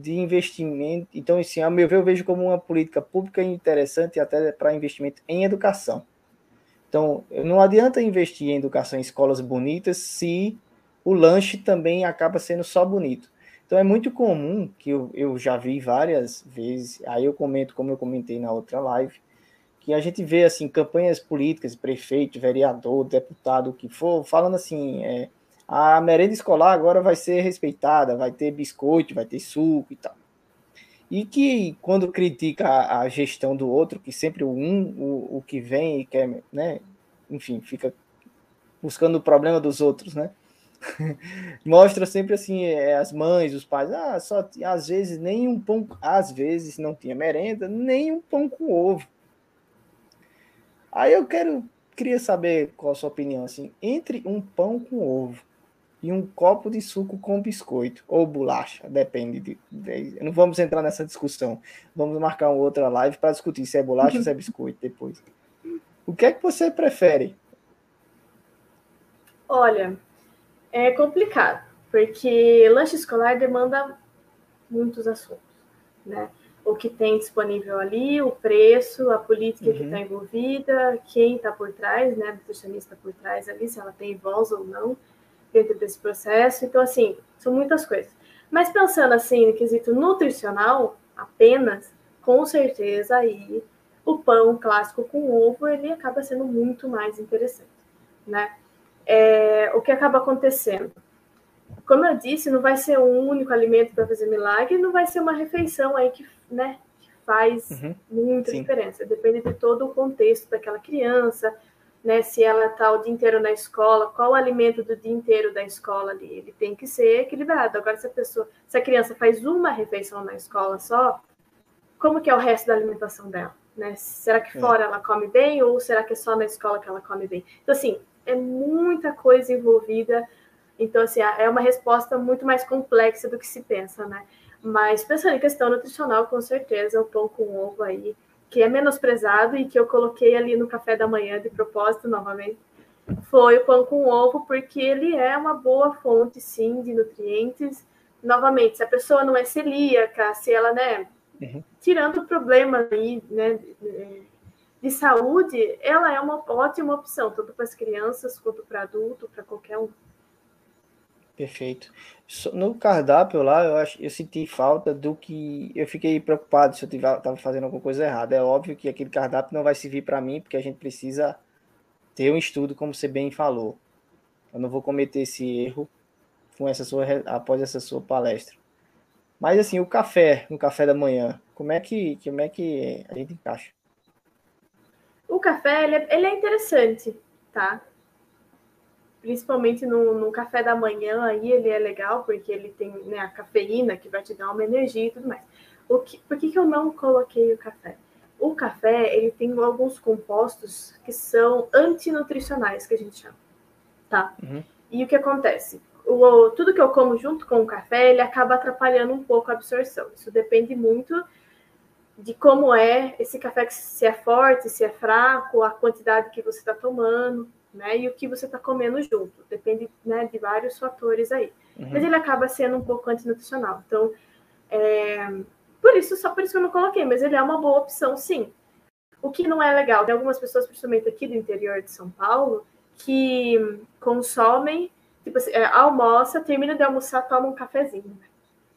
de investimento. Então, assim, ao meu ver, eu vejo como uma política pública interessante até para investimento em educação. Então, não adianta investir em educação em escolas bonitas se o lanche também acaba sendo só bonito. Então é muito comum que eu, eu já vi várias vezes, aí eu comento, como eu comentei na outra live, que a gente vê assim campanhas políticas, prefeito, vereador, deputado, o que for, falando assim, é, a merenda escolar agora vai ser respeitada, vai ter biscoito, vai ter suco e tal. E que quando critica a, a gestão do outro, que sempre o um, o, o que vem e quer, né, enfim, fica buscando o problema dos outros, né? mostra sempre assim é, as mães, os pais, ah, só às vezes nem um pão, às vezes não tinha merenda, nem um pão com ovo. Aí eu quero queria saber qual a sua opinião assim, entre um pão com ovo e um copo de suco com biscoito ou bolacha, depende de, de não vamos entrar nessa discussão. Vamos marcar uma outra live para discutir se é bolacha ou se é biscoito depois. O que é que você prefere? Olha, é complicado, porque lanche escolar demanda muitos assuntos, né? O que tem disponível ali, o preço, a política uhum. que está envolvida, quem está por trás, né? A nutricionista por trás ali, se ela tem voz ou não dentro desse processo. Então, assim, são muitas coisas. Mas pensando assim no quesito nutricional, apenas, com certeza aí o pão clássico com ovo ele acaba sendo muito mais interessante, né? é, o que acaba acontecendo? Como eu disse, não vai ser um único alimento para fazer milagre, não vai ser uma refeição aí que, né, que faz uhum. muita Sim. diferença. Depende de todo o contexto daquela criança, né? Se ela está o dia inteiro na escola, qual o alimento do dia inteiro da escola ali? Ele tem que ser equilibrado. Agora, se a pessoa, se a criança faz uma refeição na escola só, como que é o resto da alimentação dela? Né? Será que é. fora é. ela come bem ou será que é só na escola que ela come bem? Então, assim, é muita coisa envolvida. Então, assim, é uma resposta muito mais complexa do que se pensa, né? Mas pensando em questão nutricional, com certeza, o pão com ovo aí que é menosprezado e que eu coloquei ali no café da manhã de propósito novamente, foi o pão com ovo, porque ele é uma boa fonte, sim, de nutrientes. Novamente, se a pessoa não é celíaca, se ela, né, uhum. tirando o problema aí, né, de saúde, ela é uma ótima opção, tanto para as crianças quanto para adulto, para qualquer um. Perfeito. No cardápio lá, eu, acho, eu senti falta do que. Eu fiquei preocupado se eu estava fazendo alguma coisa errada. É óbvio que aquele cardápio não vai servir para mim, porque a gente precisa ter um estudo, como você bem falou. Eu não vou cometer esse erro com essa sua, após essa sua palestra. Mas assim, o café, no café da manhã, como é que, como é que a gente encaixa? O café, ele é, ele é interessante, tá? Principalmente no, no, café da manhã, aí ele é legal, porque ele tem né, a cafeína que vai te dar uma energia e tudo mais. O que, por que, que eu não coloquei o café? O café, ele tem alguns compostos que são antinutricionais, que a gente chama, tá? Uhum. E o que acontece? O, tudo que eu como junto com o café, ele acaba atrapalhando um pouco a absorção. Isso depende muito de como é esse café, se é forte, se é fraco, a quantidade que você está tomando, né? E o que você está comendo junto. Depende né, de vários fatores aí. Uhum. Mas ele acaba sendo um pouco antinutricional. Então, é... por isso, só por isso que eu não coloquei, mas ele é uma boa opção, sim. O que não é legal, tem algumas pessoas, principalmente aqui do interior de São Paulo, que consomem, tipo assim, é, almoça, termina de almoçar, toma um cafezinho.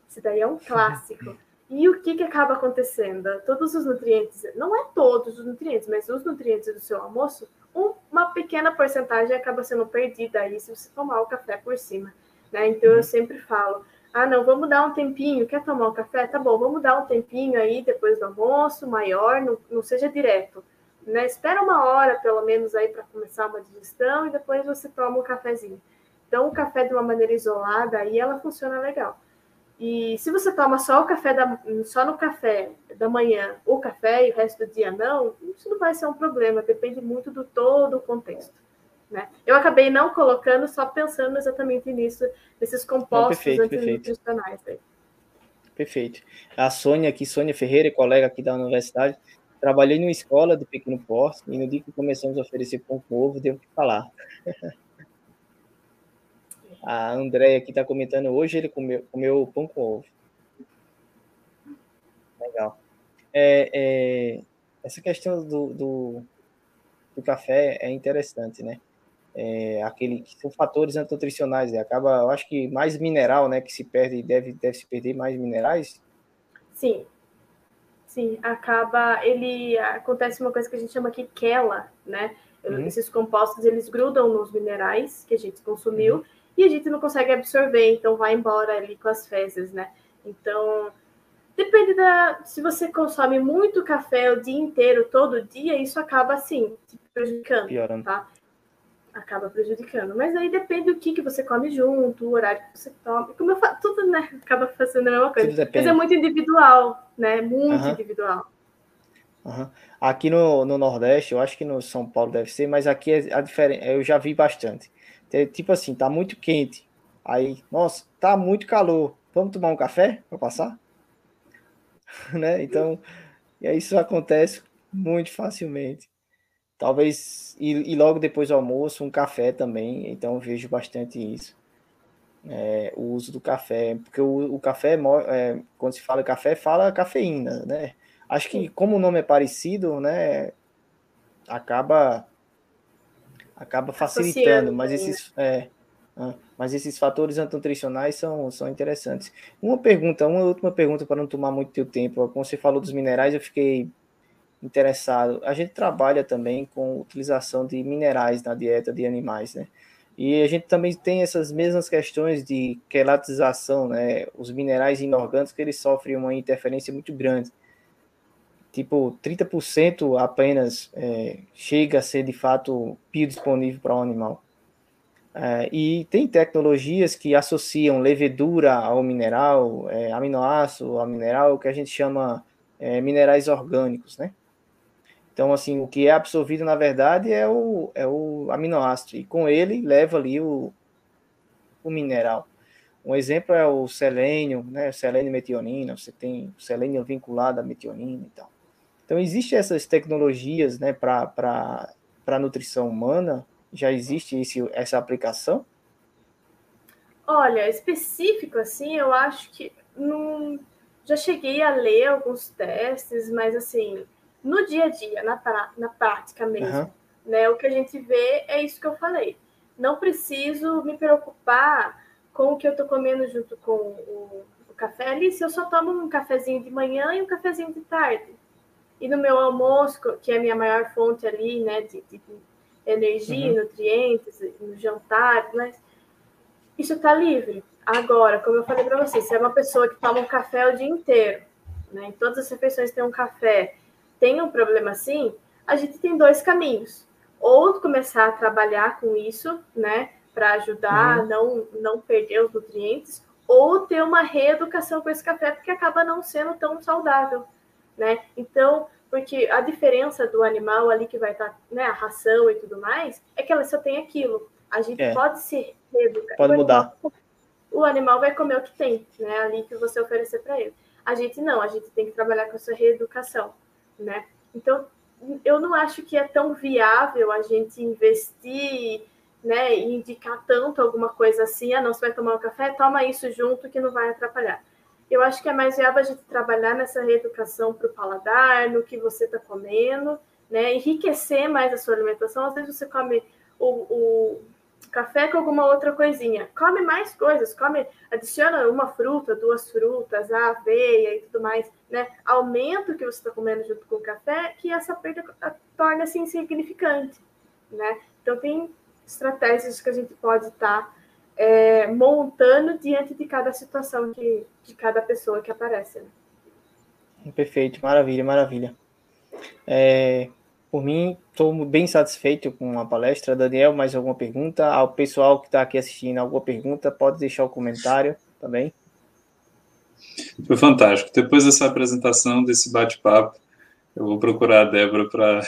Isso daí é um clássico. E o que, que acaba acontecendo? Todos os nutrientes, não é todos os nutrientes, mas os nutrientes do seu almoço, uma pequena porcentagem acaba sendo perdida aí se você tomar o café por cima. Né? Então eu uhum. sempre falo, ah, não, vamos dar um tempinho, quer tomar um café? Tá bom, vamos dar um tempinho aí depois do almoço, maior, não, não seja direto. Né? Espera uma hora, pelo menos, aí para começar uma digestão e depois você toma um cafezinho. Então, o café de uma maneira isolada, aí ela funciona legal. E se você toma só o café da, só no café da manhã o café e o resto do dia não, isso não vai ser um problema, depende muito do todo o contexto. Né? Eu acabei não colocando, só pensando exatamente nisso, nesses compostos não, perfeito, antinutricionais. Perfeito. perfeito. A Sônia aqui, Sônia Ferreira, colega aqui da universidade, trabalhei numa escola de pequeno porte e no dia que começamos a oferecer pão com ovo, deu que falar. A Andréia aqui está comentando, hoje ele comeu, comeu pão com ovo. Legal. É, é, essa questão do, do, do, café é interessante, né? É, aquele que são fatores antinutricionais, né? acaba, eu acho que mais mineral, né, que se perde, deve, deve se perder mais minerais. Sim, sim, acaba, ele acontece uma coisa que a gente chama aqui quela, né? Uhum. Esses compostos eles grudam nos minerais que a gente consumiu. Uhum e a gente não consegue absorver, então vai embora ali com as fezes, né? Então, depende da. Se você consome muito café o dia inteiro, todo dia, isso acaba assim, te prejudicando, Piorando. tá? Acaba prejudicando. Mas aí depende do que, que você come junto, o horário que você toma. Como eu falo, tudo, né? Acaba fazendo a mesma coisa. Mas é muito individual, né? Muito uhum. individual. Uhum. Aqui no, no Nordeste, eu acho que no São Paulo deve ser, mas aqui é a diferença, eu já vi bastante. Tipo assim, tá muito quente. Aí, nossa, tá muito calor. Vamos tomar um café para passar? né? Então, e aí isso acontece muito facilmente. Talvez, e, e, logo depois do almoço, um café também. Então, vejo bastante isso. É, o uso do café. Porque o, o café, é, quando se fala café, fala cafeína, né? Acho que, como o nome é parecido, né? Acaba acaba facilitando, mas esses, é, mas esses fatores antinutricionais são, são interessantes. Uma pergunta, uma última pergunta para não tomar muito teu tempo. Como você falou dos minerais, eu fiquei interessado. A gente trabalha também com utilização de minerais na dieta de animais, né? E a gente também tem essas mesmas questões de quelatização, né? Os minerais inorgânicos, eles sofrem uma interferência muito grande tipo 30% apenas é, chega a ser de fato biodisponível para o animal. É, e tem tecnologias que associam levedura ao mineral, é, aminoácido ao mineral, que a gente chama é, minerais orgânicos, né? Então, assim, o que é absorvido, na verdade, é o, é o aminoácido, e com ele leva ali o, o mineral. Um exemplo é o selênio, né? Selênio metionina, você tem selênio vinculado à metionina e tal. Então, existem essas tecnologias né, para a nutrição humana? Já existe esse, essa aplicação? Olha, específico assim, eu acho que não, já cheguei a ler alguns testes, mas assim, no dia a dia, na, na prática mesmo, uhum. né? O que a gente vê é isso que eu falei. Não preciso me preocupar com o que eu estou comendo junto com o, o, café ali, se eu só tomo um cafezinho de manhã e um cafezinho de tarde. E no meu almoço, que é a minha maior fonte ali, né, de, de energia, uhum. nutrientes, no jantar, mas isso está livre. Agora, como eu falei para você, se é uma pessoa que toma um café o dia inteiro, né, em todas as refeições tem um café, tem um problema assim, a gente tem dois caminhos. Ou começar a trabalhar com isso, né, para ajudar uhum. a não, não perder os nutrientes, ou ter uma reeducação com esse café, porque acaba não sendo tão saudável, né? Então, porque a diferença do animal ali que vai estar, tá, né, a ração e tudo mais, é que ela só tem aquilo. A gente é. pode se reeducar. Pode mudar. o animal vai comer o que tem, né, ali que você oferecer para ele. A gente não, a gente tem que trabalhar com essa reeducação, né? Então, eu não acho que é tão viável a gente investir, né, e indicar tanto alguma coisa assim, ah, não, você vai tomar um café, toma isso junto que não vai atrapalhar. Eu acho que é mais viável a gente trabalhar nessa reeducação para o paladar, no que você está comendo, né, enriquecer mais a sua alimentação. Às vezes você come o, o café com alguma outra coisinha. Come mais coisas, come, adiciona uma fruta, duas frutas, a aveia e tudo mais, né? Aumenta o que você está comendo junto com o café, que essa perda torna-se insignificante, né? Então tem estratégias que a gente pode estar tá, é, montando diante de cada situação que, de cada pessoa que aparece. Né? Perfeito, maravilha, maravilha. É, por mim, estou bem satisfeito com a palestra. Daniel, mais alguma pergunta? Ao pessoal que está aqui assistindo, alguma pergunta, pode deixar o comentário também. Foi fantástico. Depois dessa apresentação, desse bate-papo, eu vou procurar a Débora para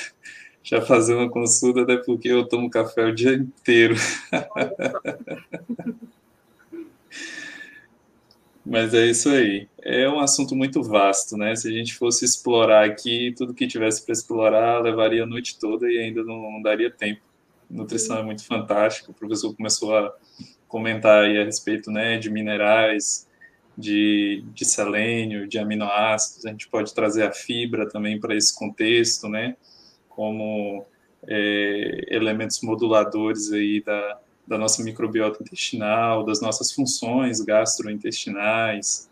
já fazer uma consulta, até porque eu tomo café o dia inteiro. Mas é isso aí. É um assunto muito vasto, né? Se a gente fosse explorar aqui, tudo que tivesse para explorar levaria a noite toda e ainda não, não daria tempo. Nutrição é muito fantástica. O professor começou a comentar aí a respeito né, de minerais, de, de selênio, de aminoácidos. A gente pode trazer a fibra também para esse contexto, né? Como é, elementos moduladores aí da, da nossa microbiota intestinal, das nossas funções gastrointestinais,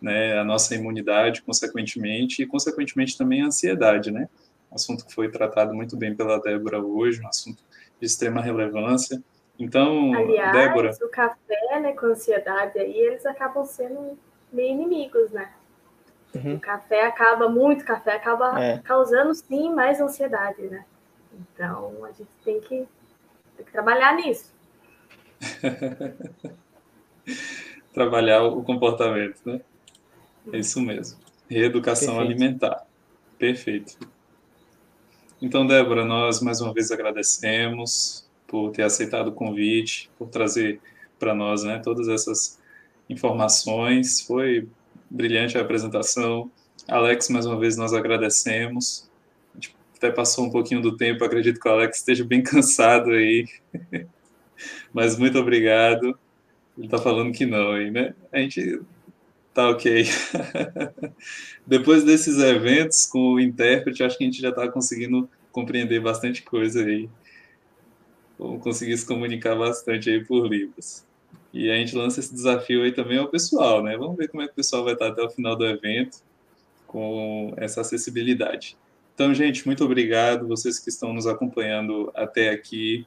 né, a nossa imunidade, consequentemente, e consequentemente também a ansiedade, né? Um assunto que foi tratado muito bem pela Débora hoje, um assunto de extrema relevância. Então, Aliás, Débora... o café, né, com ansiedade aí, eles acabam sendo meio inimigos, né? Uhum. O café acaba, muito café acaba é. causando, sim, mais ansiedade, né? Então, a gente tem que, tem que trabalhar nisso. Trabalhar o comportamento, né? É isso mesmo. Reeducação Perfeito. alimentar. Perfeito. Então, Débora, nós mais uma vez agradecemos por ter aceitado o convite, por trazer para nós né, todas essas informações. Foi brilhante a apresentação. Alex, mais uma vez, nós agradecemos. A gente até passou um pouquinho do tempo, acredito que o Alex esteja bem cansado aí. Mas muito obrigado. Ele está falando que não, aí, né? A gente tá ok. Depois desses eventos com o intérprete, acho que a gente já está conseguindo compreender bastante coisa aí. Vamos conseguir se comunicar bastante aí por livros. E a gente lança esse desafio aí também ao pessoal, né? Vamos ver como é que o pessoal vai estar até o final do evento com essa acessibilidade. Então, gente, muito obrigado, vocês que estão nos acompanhando até aqui.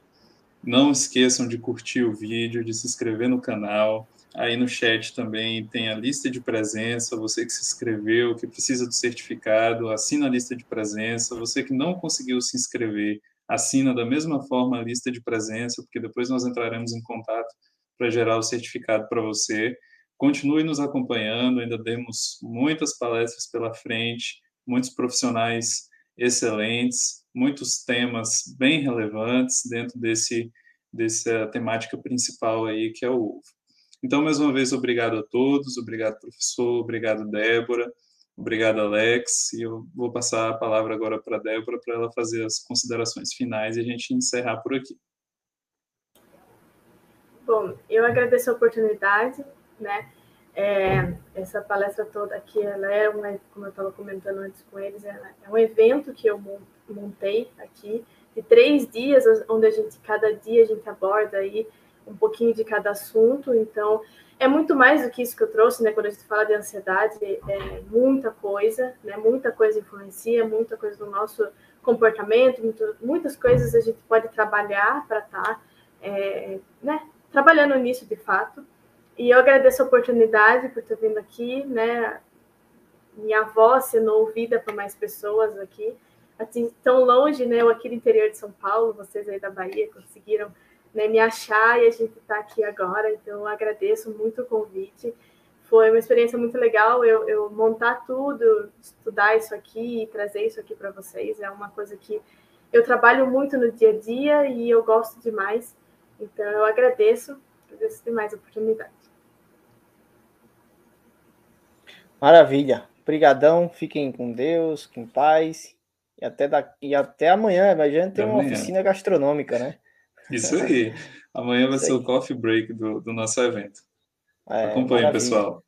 Não esqueçam de curtir o vídeo, de se inscrever no canal. Aí no chat também tem a lista de presença. Você que se inscreveu, que precisa do certificado, assina a lista de presença. Você que não conseguiu se inscrever, assina da mesma forma a lista de presença, porque depois nós entraremos em contato para gerar o certificado para você. Continue nos acompanhando, ainda temos muitas palestras pela frente, muitos profissionais excelentes muitos temas bem relevantes dentro desse dessa temática principal aí que é o ovo. Então, mais uma vez, obrigado a todos, obrigado professor, obrigado Débora. Obrigado, Alex. E eu vou passar a palavra agora para a Débora para ela fazer as considerações finais e a gente encerrar por aqui. Bom, eu agradeço a oportunidade, né? É, essa palestra toda aqui, ela é uma, como eu estava comentando antes com eles, é um evento que eu montei aqui de três dias, onde a gente cada dia a gente aborda aí um pouquinho de cada assunto. Então, é muito mais do que isso que eu trouxe, né? Quando a gente fala de ansiedade, é muita coisa, né? Muita coisa influencia, muita coisa do nosso comportamento, muito, muitas coisas a gente pode trabalhar para estar, tá, é, né? Trabalhando nisso de fato. E eu agradeço a oportunidade por ter vindo aqui, né? Minha voz sendo ouvida por mais pessoas aqui, assim, tão longe, né? Eu aqui no interior de São Paulo, vocês aí da Bahia conseguiram né, me achar e a gente está aqui agora. Então, eu agradeço muito o convite. Foi uma experiência muito legal eu, eu montar tudo, estudar isso aqui e trazer isso aqui para vocês. É uma coisa que eu trabalho muito no dia a dia e eu gosto demais. Então, eu agradeço, agradeço demais a oportunidade. Maravilha. Obrigadão. Fiquem com Deus, com paz. E até, da... e até amanhã. Imagina ter uma oficina gastronômica, né? Isso aí. Amanhã vai ser o coffee break do, do nosso evento. É, Acompanhe, pessoal.